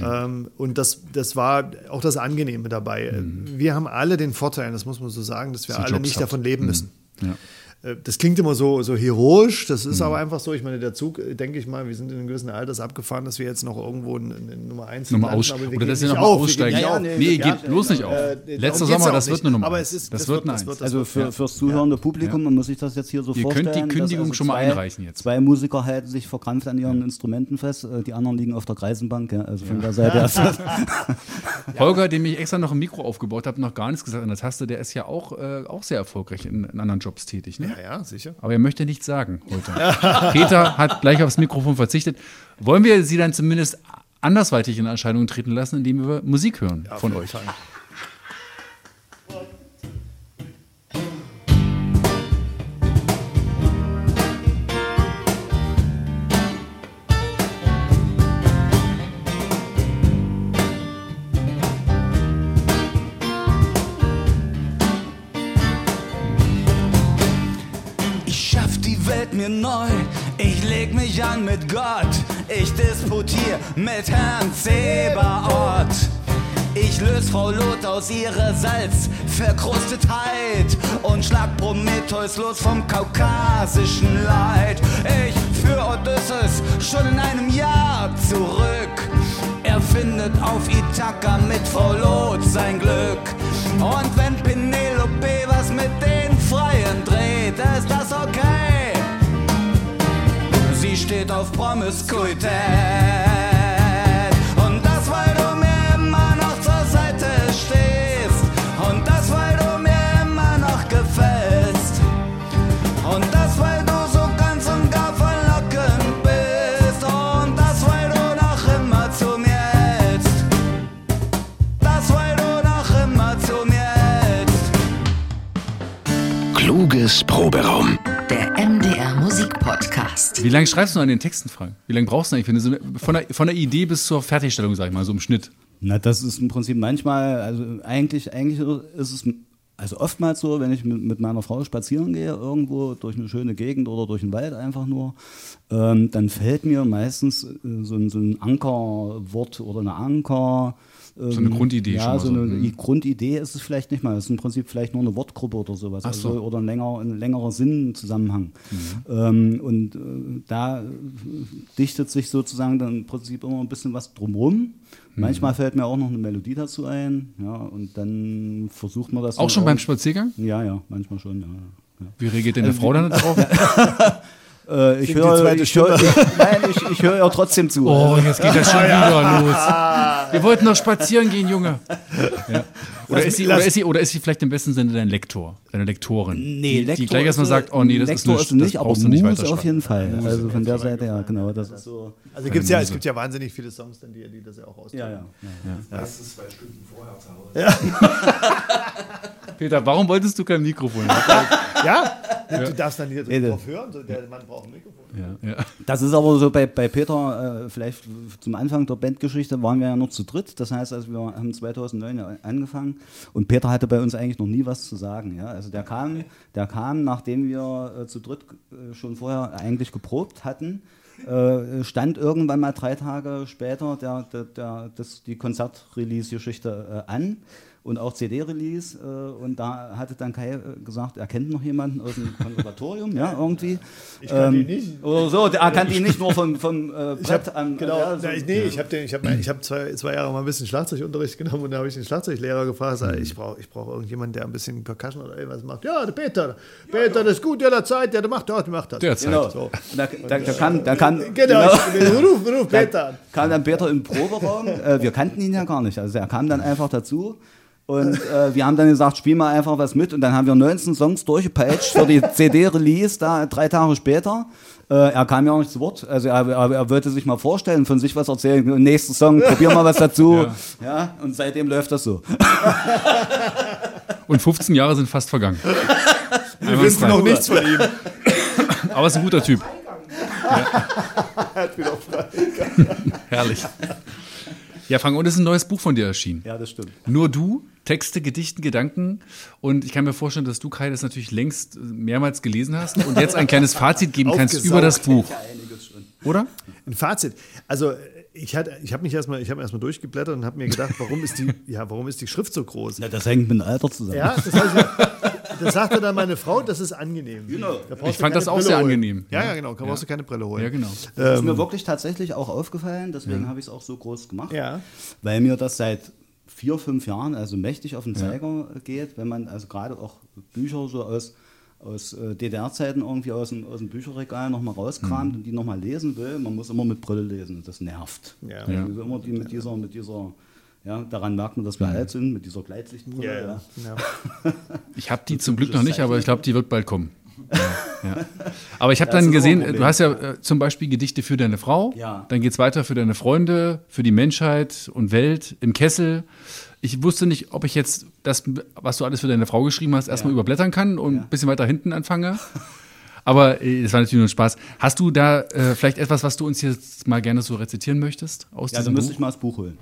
Ähm, und das, das war auch das Angenehme dabei. Wir haben alle den Vorteil, das muss man so sagen, dass wir ihr alle Jobs nicht habt. davon leben müssen. Ja. Äh, Das klingt immer so, so heroisch, das Mhm. ist aber einfach so. Ich meine, der Zug, denke ich mal, wir sind in einem gewissen Alters abgefahren, dass wir jetzt noch irgendwo in, in Nummer 1 Nochmal aus, oder dass ihr nochmal aussteigen. Ja, nee, nee, geht bloß nicht auf. Äh, Letzter Sommer, das wird eine Nummer Aber eins. es ist, Das das, wird wird, eine das Eins. wird, das Also für, ja. fürs zuhörende Publikum, man muss sich das jetzt hier so Ihr könnt die vorstellen. dass Kündigung also schon mal zwei, einreichen jetzt. Zwei Musiker halten sich verkrampft an ihren Instrumenten fest, äh, die anderen liegen auf der Greisenbank. Ja, also von der Seite [laughs] das. Holger, dem ich extra noch ein Mikro aufgebaut habe, noch gar nichts gesagt an der Taste, der ist ja auch, äh, auch sehr erfolgreich in, in anderen Jobs tätig. Ne? Ja, ja, sicher. Aber er möchte nichts sagen heute. [laughs] Peter hat gleich aufs Mikrofon verzichtet. Wollen wir Sie dann zumindest andersweitig in Erscheinung treten lassen, indem wir Musik hören von euch? Ich mir neu, ich leg mich an mit Gott, ich disputier mit Herrn Zeberort. Ich löse Frau Loth aus ihrer Salzverkrustetheit und schlag Prometheus los vom kaukasischen Leid. Ich führ Odysseus schon in einem Jahr zurück. Er findet auf Ithaka mit Frau Loth sein Glück. Und wenn Penelope steht auf Promiskuität. Und das, weil du mir immer noch zur Seite stehst. Und das, weil du mir immer noch gefällst. Und das, weil du so ganz und gar verlockend bist. Und das, weil du noch immer zu mir hältst. Das, weil du noch immer zu mir hältst. Kluges Proberaum. Der Musikpodcast. Wie lange schreibst du an den Texten, Frank? Wie lange brauchst du eigentlich? So von, der, von der Idee bis zur Fertigstellung, sag ich mal, so im Schnitt. Na, das ist im Prinzip manchmal, also eigentlich, eigentlich ist es also oftmals so, wenn ich mit, mit meiner Frau spazieren gehe, irgendwo durch eine schöne Gegend oder durch den Wald einfach nur, ähm, dann fällt mir meistens äh, so, ein, so ein Ankerwort oder eine Anker. So eine Grundidee ja, schon mal so so, eine mhm. die Grundidee ist es vielleicht nicht mal. Es ist im Prinzip vielleicht nur eine Wortgruppe oder sowas. Ach so. Also, oder ein, länger, ein längerer Sinnzusammenhang. Mhm. Ähm, und äh, da äh, dichtet sich sozusagen dann im Prinzip immer ein bisschen was drumrum. Mhm. Manchmal fällt mir auch noch eine Melodie dazu ein. Ja, und dann versucht man das. Auch schon beim Spaziergang? Ja, ja, manchmal schon. Ja, ja. Wie reagiert deine Frau dann darauf? [laughs] [laughs] Äh, ich höre, zweite ich höre, ich, [laughs] nein, ich, ich höre ja trotzdem zu. Oh, jetzt geht das schon [laughs] wieder los. Wir wollten noch spazieren gehen, Junge. Ja. Oder, ist sie, oder, ist sie, oder ist sie vielleicht im besten Sinne dein Lektor, deine Lektorin? Nee, die, Lektor die gleich erstmal sagt, oh nee, das Lektor ist nicht, das aber brauchst du nicht Muse weiter auf jeden Fall. Also von der Seite, ja, genau. Das ist so. Also gibt's ja, es gibt ja wahnsinnig viele Songs, dann, die, die das ja auch ausdrücken. Ja, ja. Meistens zwei Stunden vorher zu Hause. Peter, warum wolltest du kein Mikrofon? [laughs] Ja? Du darfst dann hier drauf hören, so, der Mann braucht. Ja, ja. Das ist aber so bei, bei Peter, äh, vielleicht zum Anfang der Bandgeschichte waren wir ja noch zu dritt. Das heißt, also wir haben 2009 ja angefangen und Peter hatte bei uns eigentlich noch nie was zu sagen. Ja? Also der kam, der kam, nachdem wir äh, zu dritt äh, schon vorher eigentlich geprobt hatten, äh, stand irgendwann mal drei Tage später der, der, der, das, die Konzertrelease-Geschichte äh, an und auch CD-Release. Äh, und da hatte dann Kai äh, gesagt, er kennt noch jemanden aus dem Konservatorium, ja, irgendwie. [laughs] Ich kannte Ähm, ihn nicht. Oder so, der kannte ihn nicht nur vom, vom äh, [laughs] Ich Brett hab, am. genau, ja, so- na, ich, nee, ich habe ich hab, ich hab zwei, zwei Jahre mal ein bisschen Schlagzeugunterricht genommen und da habe ich den Schlagzeuglehrer gefragt, sag, ich brauche ich brauch irgendjemanden, der ein bisschen Percussion oder irgendwas macht. Ja, der Peter, Peter, das ist gut, der hat Zeit, der macht das, der macht das. Der Zeit. Genau. So. Da, da, da, kam, da kam, Genau, ich- ruf, ruf Peter an. kam dann Peter im Proberaum. Äh, wir kannten ihn ja gar nicht. Also er kam dann einfach dazu. Und äh, wir haben dann gesagt, spiel mal einfach was mit. Und dann haben wir 19 Songs durchgepeitscht für die [laughs] CD-Release, da drei Tage später. Äh, er kam ja auch nicht zu Wort. Also er, er, er wollte sich mal vorstellen, von sich was erzählen. Nächsten Song, probier mal was dazu. Ja. und seitdem läuft das so. [laughs] Und 15 Jahre sind fast vergangen. Wir wissen noch nichts von ihm. [laughs] Aber ist ein guter Typ. Hat wieder frei. Herrlich. Ja, Frank, und es ist ein neues Buch von dir erschienen. Ja, das stimmt. Nur du, Texte, Gedichten, Gedanken. Und ich kann mir vorstellen, dass du, Kai, das natürlich längst mehrmals gelesen hast und jetzt ein kleines Fazit geben [laughs] kannst über das Buch. Oder? Ein Fazit. Also ich, hatte- ich habe mich erstmal, ich habe erstmal durchgeblättert und habe mir gedacht, warum ist die, [laughs] ja, warum ist die Schrift so groß? Ja, das hängt mit dem Alter zusammen. Ja, das, ich, [laughs] das sagte dann meine Frau, das ist angenehm. Genau. Ich fand das auch sehr angenehm. Ja, ja, genau. Da brauchst du keine Brille holen. Ja, genau. Das ist mir wirklich tatsächlich auch aufgefallen, deswegen habe ich es auch so groß gemacht. Ja. Weil mir das seit vier, fünf Jahren also mächtig auf den Zeiger geht, wenn man also gerade auch Bücher so aus, aus äh, DDR-Zeiten irgendwie aus dem, aus dem Bücherregal nochmal rauskramt und die nochmal lesen will. Man muss immer mit Brille lesen und das nervt. Ja. Also immer die mit dieser, mit dieser, ja, daran merkt man, dass wir alt sind, mit dieser Gleitsichtbrille. Ja, ja. ja. ja. [laughs] Ich habe die zum Glück noch nicht, aber ich glaube, die wird bald kommen. [laughs] Ja, ja. Aber ich habe dann gesehen, ein du hast ja äh, zum Beispiel Gedichte für deine Frau, Ja. dann geht es weiter für deine Freunde, für die Menschheit und Welt im Kessel. Ich wusste nicht, ob ich jetzt das, was du alles für deine Frau geschrieben hast, erstmal überblättern kann und ein bisschen weiter hinten anfange. Aber äh, es war natürlich nur ein Spaß. Hast du da äh, vielleicht etwas, was du uns jetzt mal gerne so rezitieren möchtest aus Ja, dann diesem müsste Buch? ich mal das Buch holen.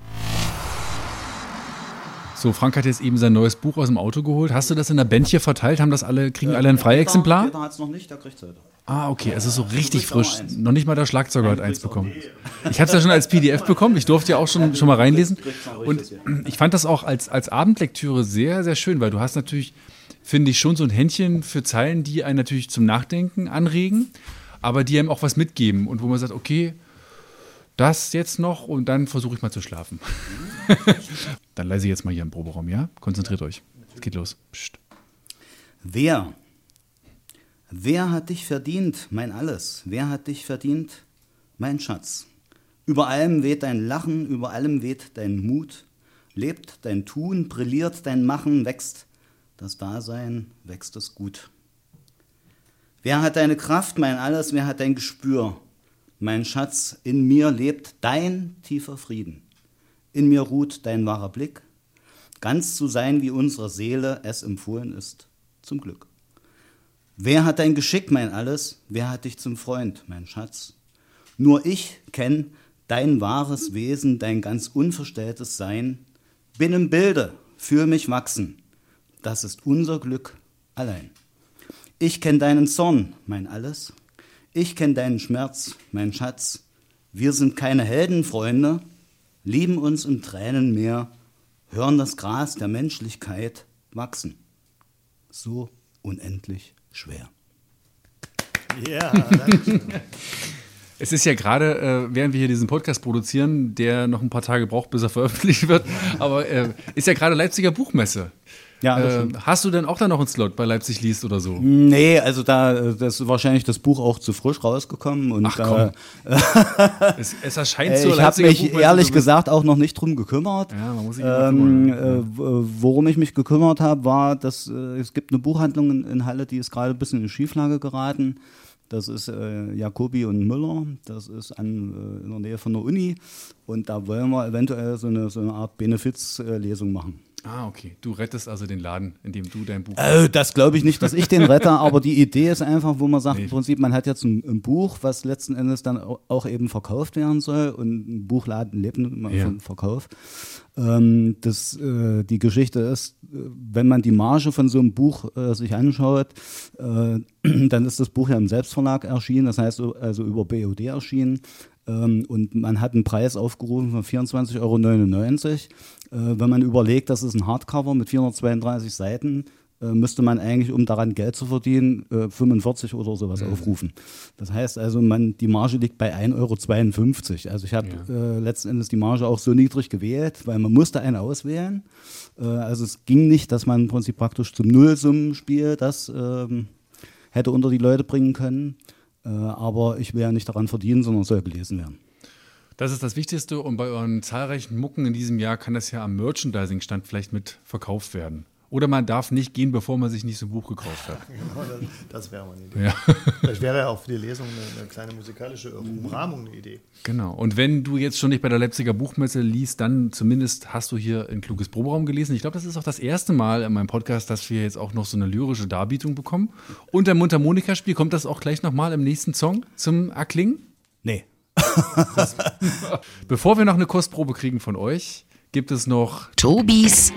So, Frank hat jetzt eben sein neues Buch aus dem Auto geholt. Hast du das in der Band hier verteilt? Haben das alle, kriegen alle ein Freiexemplar? Peter hat es noch nicht, der kriegt es heute. Ah, okay, es ist so richtig frisch. Noch nicht mal der Schlagzeuger hat eins bekommen. Ich habe es ja schon als PDF bekommen. Ich durfte ja auch schon, schon mal reinlesen. Und ich fand das auch als, als Abendlektüre sehr, sehr schön, weil du hast natürlich, finde ich, schon so ein Händchen für Zeilen, die einen natürlich zum Nachdenken anregen, aber die einem auch was mitgeben und wo man sagt, okay, das jetzt noch und dann versuche ich mal zu schlafen. Dann leise ich jetzt mal hier im Proberaum, ja? Konzentriert euch. Es geht los. Psst. Wer? Wer hat dich verdient, mein Alles? Wer hat dich verdient, mein Schatz? Über allem weht dein Lachen, über allem weht dein Mut, lebt dein Tun, brilliert dein Machen, wächst das Dasein, wächst es gut. Wer hat deine Kraft, mein Alles? Wer hat dein Gespür? Mein Schatz, in mir lebt dein tiefer Frieden. In mir ruht dein wahrer Blick, ganz zu sein, wie unsere Seele es empfohlen ist, zum Glück. Wer hat dein Geschick, mein Alles? Wer hat dich zum Freund, mein Schatz? Nur ich kenn dein wahres Wesen, dein ganz unverstelltes Sein. Bin im Bilde, fühl mich wachsen. Das ist unser Glück allein. Ich kenn deinen Zorn, mein Alles. Ich kenn deinen Schmerz, mein Schatz. Wir sind keine Heldenfreunde, lieben uns im Tränenmeer, hören das Gras der Menschlichkeit wachsen. So unendlich schwer. Ja, [laughs] danke. Es ist ja gerade, äh, während wir hier diesen Podcast produzieren, der noch ein paar Tage braucht, bis er veröffentlicht wird, aber äh, ist ja gerade Leipziger Buchmesse. Ja, äh, hast du denn auch da noch einen Slot bei Leipzig liest oder so? Nee, also da das ist wahrscheinlich das Buch auch zu frisch rausgekommen. Und Ach, komm. äh, [laughs] Es, es erscheint zur ich habe mich ehrlich gesagt auch noch nicht drum gekümmert. Ja, man muss sich Ähm, äh, worum ich mich gekümmert habe, war, dass äh, es gibt eine Buchhandlung in, in Halle, die ist gerade ein bisschen in Schieflage geraten. Das ist äh, Jacobi und Müller. Das ist an, äh, in der Nähe von der Uni. Und da wollen wir eventuell so eine, so eine Art Benefiz-Lesung machen. Ah, okay. Du rettest also den Laden, indem du dein Buch. Äh, das glaube ich nicht, dass ich den rette, aber die Idee ist einfach, wo man sagt, Nee. im Prinzip, man hat jetzt ein, ein Buch, was letzten Endes dann au- auch eben verkauft werden soll und ein Buchladen lebt mal Ja. vom Verkauf. Ähm, das, äh, die Geschichte ist, äh, wenn man die Marge von so einem Buch äh, sich anschaut, äh, [clears throat] dann ist das Buch ja im Selbstverlag erschienen, das heißt so- also über BOD erschienen. Ähm, und man hat einen Preis aufgerufen von 24,99 Euro. Äh, wenn man überlegt, das ist ein Hardcover mit 432 Seiten, äh, müsste man eigentlich, um daran Geld zu verdienen, äh, 45 oder sowas aufrufen. Das heißt also, man, die Marge liegt bei 1,52 Euro. Also ich habe äh, letzten Endes die Marge auch so niedrig gewählt, weil man musste eine auswählen. Äh, also es ging nicht, dass man im Prinzip praktisch zum Nullsummenspiel das ähm, hätte unter die Leute bringen können. Äh, aber ich will ja nicht daran verdienen, sondern soll gelesen werden. Das ist das Wichtigste und bei euren zahlreichen Mucken in diesem Jahr kann das ja am Merchandising-Stand vielleicht mit verkauft werden. Oder man darf nicht gehen, bevor man sich nicht so ein Buch gekauft hat. [laughs] Genau, das, das wäre mal eine Idee. Ja, Vielleicht wäre ja auch für die Lesung eine, eine kleine musikalische Umrahmung eine Idee. genau. Und wenn du jetzt schon nicht bei der Leipziger Buchmesse liest, dann zumindest hast du hier ein kluges Proberaum gelesen. Ich glaube, das ist auch das erste Mal in meinem Podcast, dass wir jetzt auch noch so eine lyrische Darbietung bekommen. Und der Mundharmonika-Spiel, kommt das auch gleich nochmal im nächsten Song zum Erklingen? Nee. [laughs] Bevor wir noch eine Kostprobe kriegen von euch, gibt es noch Tobis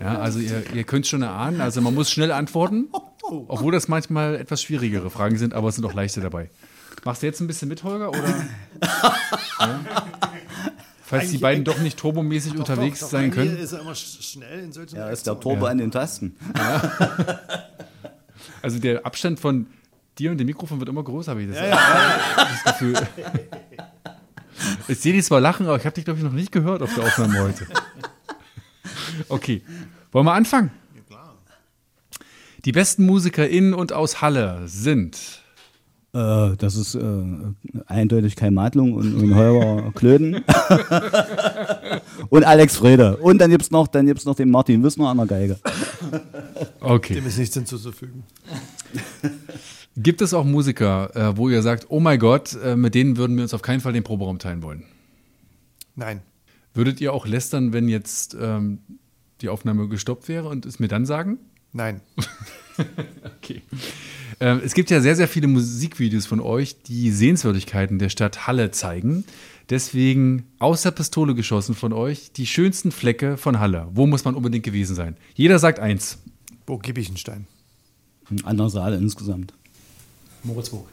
Ja, also ihr, ihr könnt schon erahnen, also man muss schnell antworten, obwohl das manchmal etwas schwierigere Fragen sind, aber es sind auch leichte dabei. Machst du jetzt ein bisschen mit, Holger? Oder? [laughs] Ja? Falls die beiden doch nicht turbomäßig unterwegs Doch, doch, sein können. ist er immer sch- schnell in solchen Ja, ist der. Turbo an den Tasten. [laughs] Also der Abstand von dir und dem Mikrofon wird immer größer, habe ich das, [laughs] das Gefühl. Ich sehe dich zwar lachen, aber ich habe dich, glaube ich, noch nicht gehört auf der Aufnahme heute. Okay, wollen wir anfangen? Die besten Musiker in und aus Halle sind Äh, das ist äh, eindeutig Kai Madlung und, und Holger Klöden. [laughs] und Alex Frede. Und dann gibt's noch, dann gibt's noch den Martin Wissner an der Geige. Okay. Dem ist nichts hinzuzufügen. Gibt es auch Musiker, äh, wo ihr sagt, oh mein Gott, äh, mit denen würden wir uns auf keinen Fall den Proberaum teilen wollen? Nein. Würdet ihr auch lästern, wenn jetzt ähm, die Aufnahme gestoppt wäre und es mir dann sagen? Nein. [laughs] Okay. Ähm, es gibt ja sehr, sehr viele Musikvideos von euch, die Sehenswürdigkeiten der Stadt Halle zeigen. Deswegen aus der Pistole geschossen von euch die schönsten Flecke von Halle. Wo muss man unbedingt gewesen sein? Jeder sagt eins. Burg Giebichenstein. An der Saale insgesamt. Moritzburg.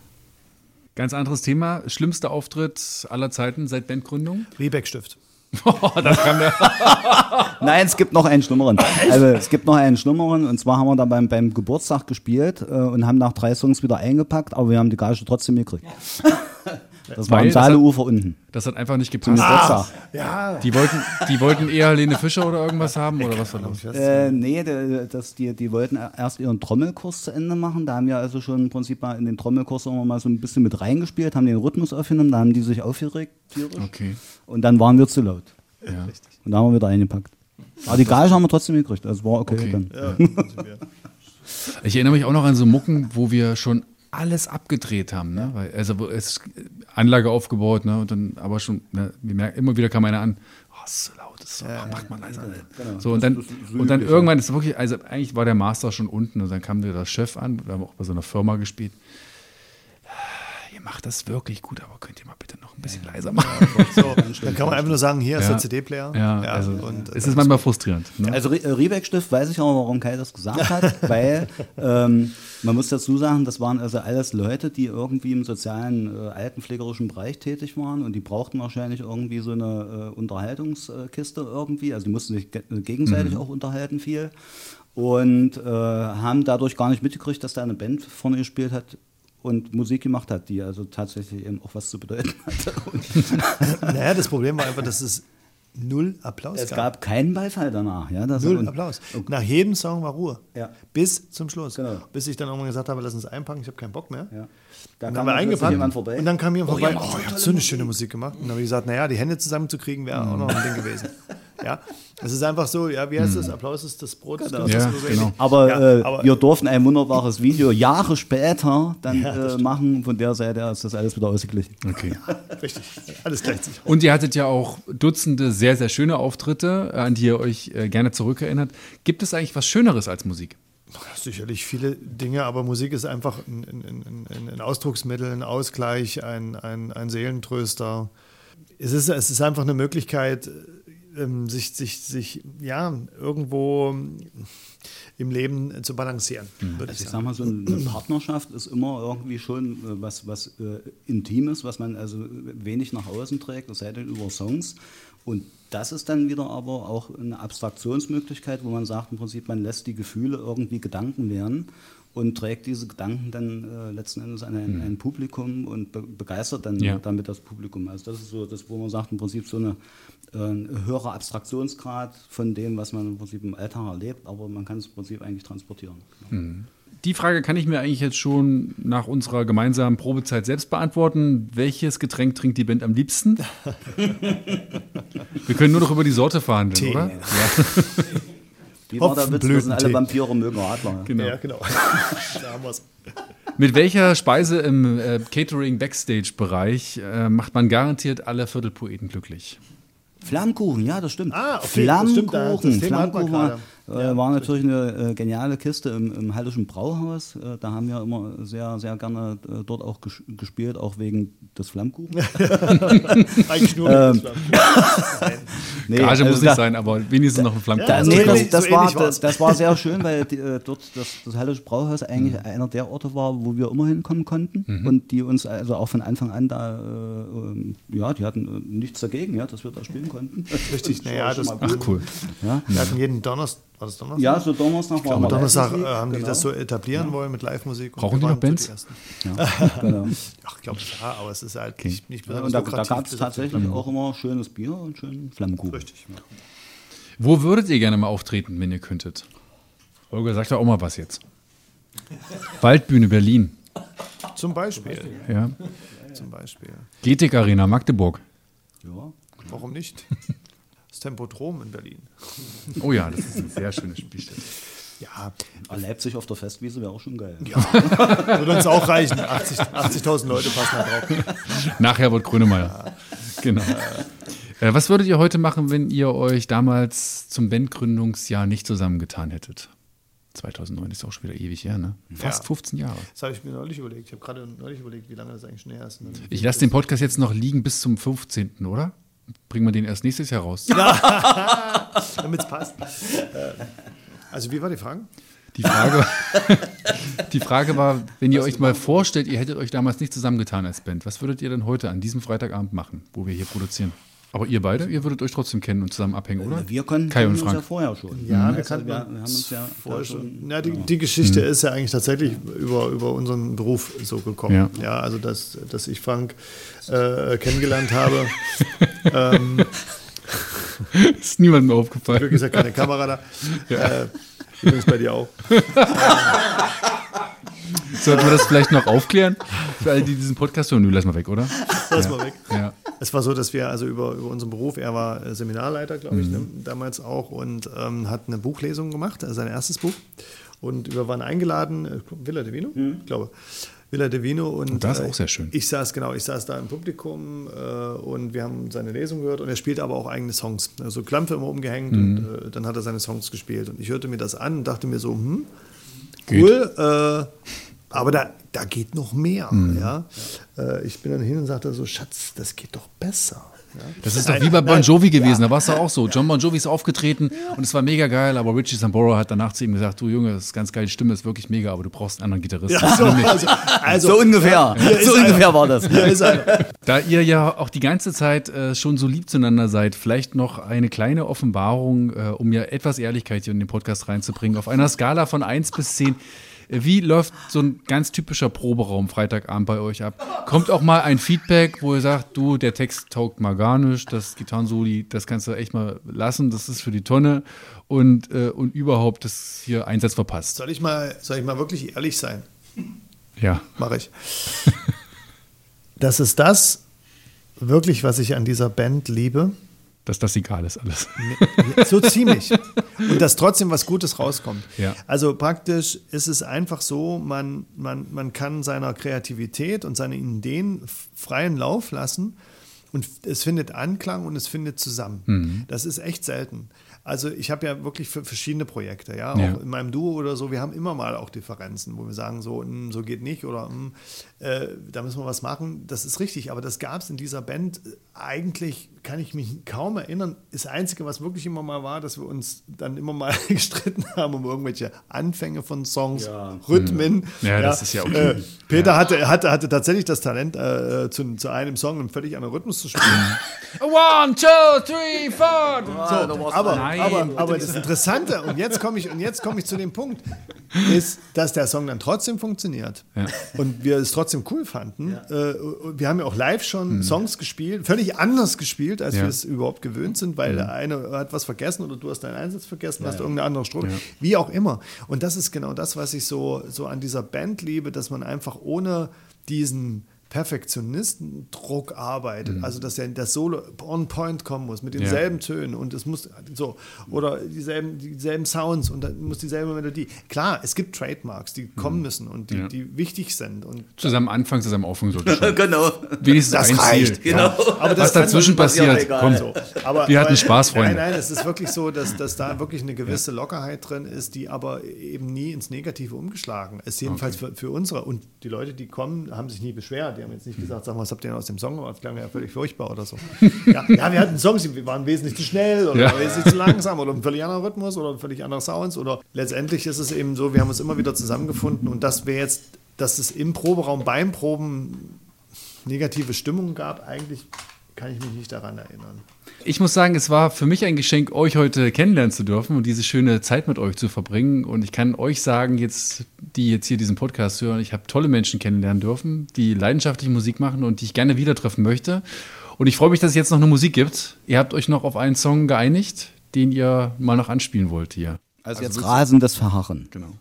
Ganz anderes Thema. Schlimmster Auftritt aller Zeiten seit Bandgründung? [laughs] Kann der. [laughs] Nein, es gibt noch einen schlimmeren. Also es gibt noch einen schlimmeren und zwar haben wir da beim, beim Geburtstag gespielt äh, und haben nach drei Songs wieder eingepackt, aber wir haben die Gage trotzdem gekriegt. [laughs] Das war am das Saaleufer unten. Das hat einfach nicht gepasst. Geburtstag. Ja. Die wollten, die wollten eher Helene Fischer oder irgendwas haben oder was war los? Äh, nee, das, die, die wollten erst ihren Trommelkurs zu Ende machen. Da haben wir also schon im Prinzip mal in den Trommelkurs immer mal so ein bisschen mit reingespielt, haben den Rhythmus aufgenommen, da haben die sich aufgeregt, tierisch. Okay. Und dann waren wir zu laut. Ja. Und da haben wir wieder eingepackt. Aber die Gage haben wir trotzdem gekriegt. Also war okay. Okay. Dann. Ja. [laughs] Ich erinnere mich auch noch an so Mucken, wo wir schon alles abgedreht haben, ne? Weil, also es Anlage aufgebaut, ne? Und dann aber schon, ne? wir merken, immer wieder kam einer an, oh, ist so laut, ist so, oh, macht mal leiser. So, und dann, und dann irgendwann ist wirklich, also eigentlich war der Master schon unten und dann kam der Chef an, wir haben auch bei so einer Firma gespielt. Ihr macht das wirklich gut, aber könnt ihr mal ein bisschen leiser machen? So, dann kann man einfach nur sagen, hier ist Ja. der CD-Player. Ja, also und, es ist manchmal frustrierend. Ne? Also Rie- äh, Riebeck-Stift weiß ich auch, warum Kai das gesagt hat, [laughs] weil ähm, man muss dazu sagen, das waren also alles Leute, die irgendwie im sozialen, äh, altenpflegerischen Bereich tätig waren und die brauchten wahrscheinlich irgendwie so eine äh, Unterhaltungskiste irgendwie, also die mussten sich ge gegenseitig auch unterhalten viel und äh, haben dadurch gar nicht mitgekriegt, dass da eine Band vorne gespielt hat und Musik gemacht hat, die also tatsächlich eben auch was zu bedeuten [laughs] hatte. Und [laughs] naja, das Problem war einfach, dass es null Applaus Es gab keinen Beifall danach. Ja, Null und- Applaus. Nach jedem Song war Ruhe. Ja. Bis zum Schluss. Genau. Bis ich dann irgendwann gesagt habe, lass uns einpacken, ich habe keinen Bock mehr. Ja. Da Dann kam haben wir dann eingepackt jemand vorbei. und dann kam jemand Oh, vorbei. ihr Oh, so ihr habt so eine schöne Musik gemacht. Und dann habe ich gesagt, naja, die Hände zusammenzukriegen wäre auch noch ein Ding gewesen. [laughs] Ja, es ist einfach so, ja, wie heißt das? Applaus ist das Brot. des Künstlers Ja, oder so genau. Aber, Ja, äh, aber- wir durften ein wunderbares Video Jahre später dann Ja, das äh, machen. Von der Seite ist das alles wieder ausgeglichen. Okay. [laughs] Richtig, alles gleicht sich. Und ihr hattet ja auch Dutzende sehr, sehr schöne Auftritte, an die ihr euch äh, gerne zurückerinnert. Gibt es eigentlich was Schöneres als Musik? Sicherlich viele Dinge, aber Musik ist einfach ein, ein, ein, ein Ausdrucksmittel, ein Ausgleich, ein, ein, ein Seelentröster. Es ist, es ist einfach eine Möglichkeit, ähm, sich, sich, sich ja, irgendwo im Leben zu balancieren, ich Also ich sagen. sag mal, so eine Partnerschaft ist immer irgendwie schon äh, was, was äh, Intimes, was man also wenig nach außen trägt, sei denn über Songs. Und das ist dann wieder aber auch eine Abstraktionsmöglichkeit, wo man sagt, im Prinzip, man lässt die Gefühle irgendwie Gedanken werden und trägt diese Gedanken dann äh, letzten Endes an ein, ein Publikum und be begeistert dann Ja. damit das Publikum. Also das ist so das, wo man sagt, im Prinzip so eine äh, ein höherer Abstraktionsgrad von dem, was man im Prinzip im Alltag erlebt, aber man kann es im Prinzip eigentlich transportieren. Die Frage kann ich mir eigentlich jetzt schon nach unserer gemeinsamen Probezeit selbst beantworten. Welches Getränk trinkt die Band am liebsten? [laughs] Wir können nur noch über die Sorte verhandeln, Tee. oder? [laughs] Wie war der Witz? Sind alle. Vampire mögen Radler. Genau. Ja, genau. [laughs] da haben wir's. Mit welcher Speise im äh, Catering-Backstage-Bereich äh, macht man garantiert alle Viertelpoeten glücklich? Flammkuchen, ja, das stimmt. Ah, okay, das stimmt, da- das Flammkuchen, Flammkuchen äh, war natürlich eine äh, geniale Kiste im, im Hallischen Brauhaus. Äh, da haben wir immer sehr, sehr gerne äh, dort auch ges gespielt, auch wegen des Flammkuchens. [laughs] Eigentlich nur Ähm, das [laughs] Nee, Gage also muss da- nicht sein, aber wenigstens noch ein Da, Flammkuchen. so nee, das, das, so war, das, das war sehr schön, weil die, äh, dort das, das Hallische Brauhaus eigentlich Mhm. einer der Orte war, wo wir immer hinkommen konnten und die uns also auch von Anfang an da, äh, ähm, ja, die hatten nichts dagegen, ja, dass wir da spielen konnten. Richtig, [laughs] naja, das- mal Ach cool. Ja, Wir hatten jeden Donnerstag, war das Donnerstag? ja so Donnerstag war mal Donnerstag äh, Live-Musik, haben die genau. das so etablieren wollen mit Live-Musik. Brauchen wir die noch Bands? Ja, [laughs] genau. Ach, ich glaube, ja, aber es ist halt nicht, nicht Ja, besonders und da, da gab es tatsächlich auch immer schönes Bier und schönen Flammkuchen. Richtig. Wo würdet ihr gerne mal auftreten, wenn ihr könntet? Olga, sagt doch auch mal was jetzt. [laughs] Waldbühne Berlin. Zum Beispiel. Ja. Zum Beispiel. Getik Arena Magdeburg. Ja. Warum nicht? [laughs] Das Tempodrom in Berlin. Oh ja, das ist eine sehr schöne Spielstätte. Ja, Aber Leipzig auf der Festwiese wäre auch schon geil. würde uns auch reichen. 80 80.000 Leute passen da drauf. Nachher wird Grönemeyer. Genau. Äh, was würdet ihr heute machen, wenn ihr euch damals zum Bandgründungsjahr nicht zusammengetan hättet? 2009 ist auch schon wieder ewig her, ne? Fast Ja. 15 Jahre. Das habe ich mir neulich überlegt. Ich habe gerade neulich überlegt, wie lange das eigentlich schon her ist. Dann- Ich lasse den Podcast jetzt noch liegen bis zum 15., oder? Bringen wir den erst nächstes Jahr raus. [laughs] [laughs] Damit es passt. Äh, Also, wie war die Frage? Die Frage, [laughs] die Frage war, wenn ihr euch mal vorstellt, ihr hättet euch damals nicht zusammengetan als Band, was würdet ihr denn heute an diesem Freitagabend machen, wo wir hier produzieren? Aber ihr beide, ihr würdet euch trotzdem kennen und zusammen abhängen, oder? Wir konnten Kai und uns ja Frank. vorher schon. Ja, wir also kannten wir, wir uns haben uns ja Vorher schon. Ja, die, die Geschichte ist ja eigentlich tatsächlich über, über unseren Beruf so gekommen. Ja. Ja, also dass, dass ich Frank äh, kennengelernt habe. [laughs] ähm, [laughs] Ist niemandem Glück aufgefallen. ist ja keine Kamera da. [laughs] Äh, übrigens bei dir auch. Sollten wir das vielleicht noch aufklären? Für alle, die diesen Podcast hören, lass mal weg, oder? Lass mal weg. Ja. Es war so, dass wir also über, über unseren Beruf, er war äh, Seminarleiter, glaube ich, ne, damals auch und ähm, hat eine Buchlesung gemacht, also sein erstes Buch. Und wir waren eingeladen, äh, Villa de Vino, ich glaube. Villa de Vino und, Und das ist äh, auch sehr schön. Ich saß genau, ich saß da im Publikum äh, und wir haben seine Lesung gehört und er spielte aber auch eigene Songs. Also Klampfe immer umgehängt und äh, dann hat er seine Songs gespielt und ich hörte mir das an und dachte mir so, hm, cool, aber da, da geht noch mehr. Ja? Äh, ich bin dann hin und sagte so, Schatz, das geht doch besser. Ja? Das ist doch wie bei Bon Jovi gewesen, da war es doch auch so. John Bon Jovi ist aufgetreten und es war mega geil, aber Richie Sambora hat danach zu ihm gesagt, du Junge, das ist ganz geil, die Stimme ist wirklich mega, aber du brauchst einen anderen Gitarristen. Ja, so, also, also, So ungefähr. So einer. ungefähr war das. Da ihr ja auch die ganze Zeit äh, schon so lieb zueinander seid, vielleicht noch eine kleine Offenbarung, äh, um ja etwas Ehrlichkeit hier in den Podcast reinzubringen. Auf einer Skala von 1 bis 10, Wie läuft so ein ganz typischer Proberaum Freitagabend bei euch ab? Kommt auch mal ein Feedback, wo ihr sagt, du, der Text taugt mal gar nicht, das Gitarrensoli, das kannst du echt mal lassen, das ist für die Tonne und, äh, und überhaupt das hier Einsatz verpasst. Soll ich mal, soll ich mal wirklich ehrlich sein? Ja. Mache ich. das ist das wirklich, was ich an dieser Band liebe. Dass das egal ist alles. So ziemlich. Und dass trotzdem was Gutes rauskommt. Ja. Also praktisch ist es einfach so, man, man, man kann seiner Kreativität und seine Ideen freien Lauf lassen und es findet Anklang und es findet zusammen. Mhm. Das ist echt selten. Also ich habe ja wirklich für verschiedene Projekte, ja, Ja. auch in meinem Duo oder so, wir haben immer mal auch Differenzen, wo wir sagen, so, hm, so geht nicht oder hm, äh, da müssen wir was machen. Das ist richtig, aber das gab es in dieser Band eigentlich, kann ich mich kaum erinnern. Das Einzige, was wirklich immer mal war, dass wir uns dann immer mal [laughs] gestritten haben um irgendwelche Anfänge von Songs, Rhythmen. Ja, das ist ja okay. Äh, Peter hatte, hatte, hatte tatsächlich das Talent, äh, zu, zu einem Song einen völlig anderen Rhythmus zu spielen. [laughs] One, two, three, four. So, aber, Nein. aber, aber das Interessante, und jetzt komme ich, und jetzt komme ich zu dem Punkt, ist, dass der Song dann trotzdem funktioniert. Und wir es trotzdem cool fanden. Äh, wir haben ja auch live schon Songs gespielt, völlig anders gespielt, als Ja. wir es überhaupt gewöhnt sind, weil der eine hat was vergessen oder du hast deinen Einsatz vergessen, hast irgendeine andere Strophe, wie auch immer. Und das ist genau das, was ich so, so an dieser Band liebe, dass man einfach ohne diesen Perfektionistendruck arbeitet, also dass ja das Solo on point kommen muss mit denselben Tönen und es muss so oder dieselben, dieselben Sounds und dann muss dieselbe Melodie. Klar, es gibt Trademarks, die kommen müssen und die, Ja. die wichtig sind und Zusammen Anfang, zusammen Aufhören [laughs] sollte schon. genau. Wenigstens Das ein reicht, Ziel. genau. aber Was das kann dazwischen passiert, kommt. so. Aber, Wir hatten aber- Spaß, Freunde. Nein, nein, es ist wirklich so, dass, dass da wirklich eine gewisse Lockerheit drin ist, die aber eben nie ins Negative umgeschlagen ist. Jedenfalls für, für unsere. Und die Leute, die kommen, haben sich nie beschwert. Die haben jetzt nicht gesagt, sag mal, was habt ihr denn aus dem Song gemacht? Das klang ja völlig furchtbar oder so. [laughs] Ja, ja wir hatten Songs, die waren wesentlich zu schnell oder Ja. wesentlich zu langsam oder ein völlig anderer Rhythmus oder ein völlig anderer Sounds. Oder letztendlich ist es eben so, wir haben uns immer wieder zusammengefunden und dass wir jetzt, dass es im Proberaum beim Proben negative Stimmung gab, eigentlich kann ich mich nicht daran erinnern. Ich muss sagen, es war für mich ein Geschenk, euch heute kennenlernen zu dürfen und diese schöne Zeit mit euch zu verbringen. Und ich kann euch sagen, jetzt, die jetzt hier diesen Podcast hören, ich habe tolle Menschen kennenlernen dürfen, die leidenschaftlich Musik machen und die ich gerne wieder treffen möchte. Und ich freue mich, dass es jetzt noch eine Musik gibt. Ihr habt euch noch auf einen Song geeinigt, den ihr mal noch anspielen wollt hier. Also jetzt rasendes Verharren. Genau.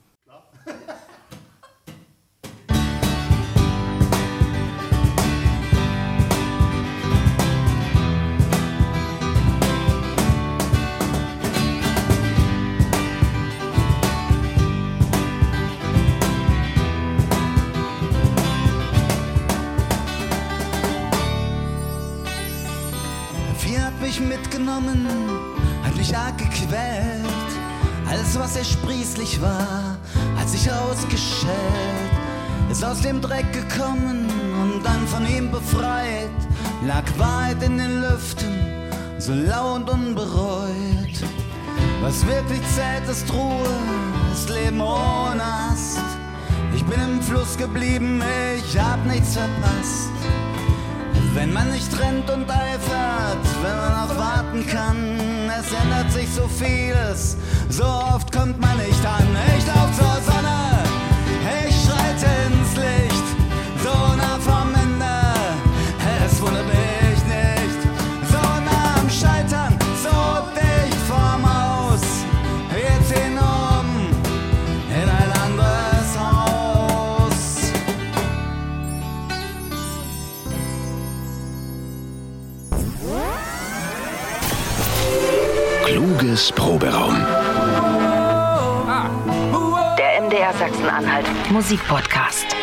War, hat sich ausgeschält. Ist aus dem Dreck gekommen und dann von ihm befreit. Lag weit in den Lüften, so lau und unbereut. Was wirklich zählt, ist Ruhe, ist Leben ohne Ast. Ich bin im Fluss geblieben, ich hab nichts verpasst. Wenn man nicht rennt und eifert, wenn man auch warten kann, es ändert sich so vieles, so oft kommt man nicht an. Ich lauf Kluges Proberaum. Der MDR Sachsen-Anhalt Musikpodcast.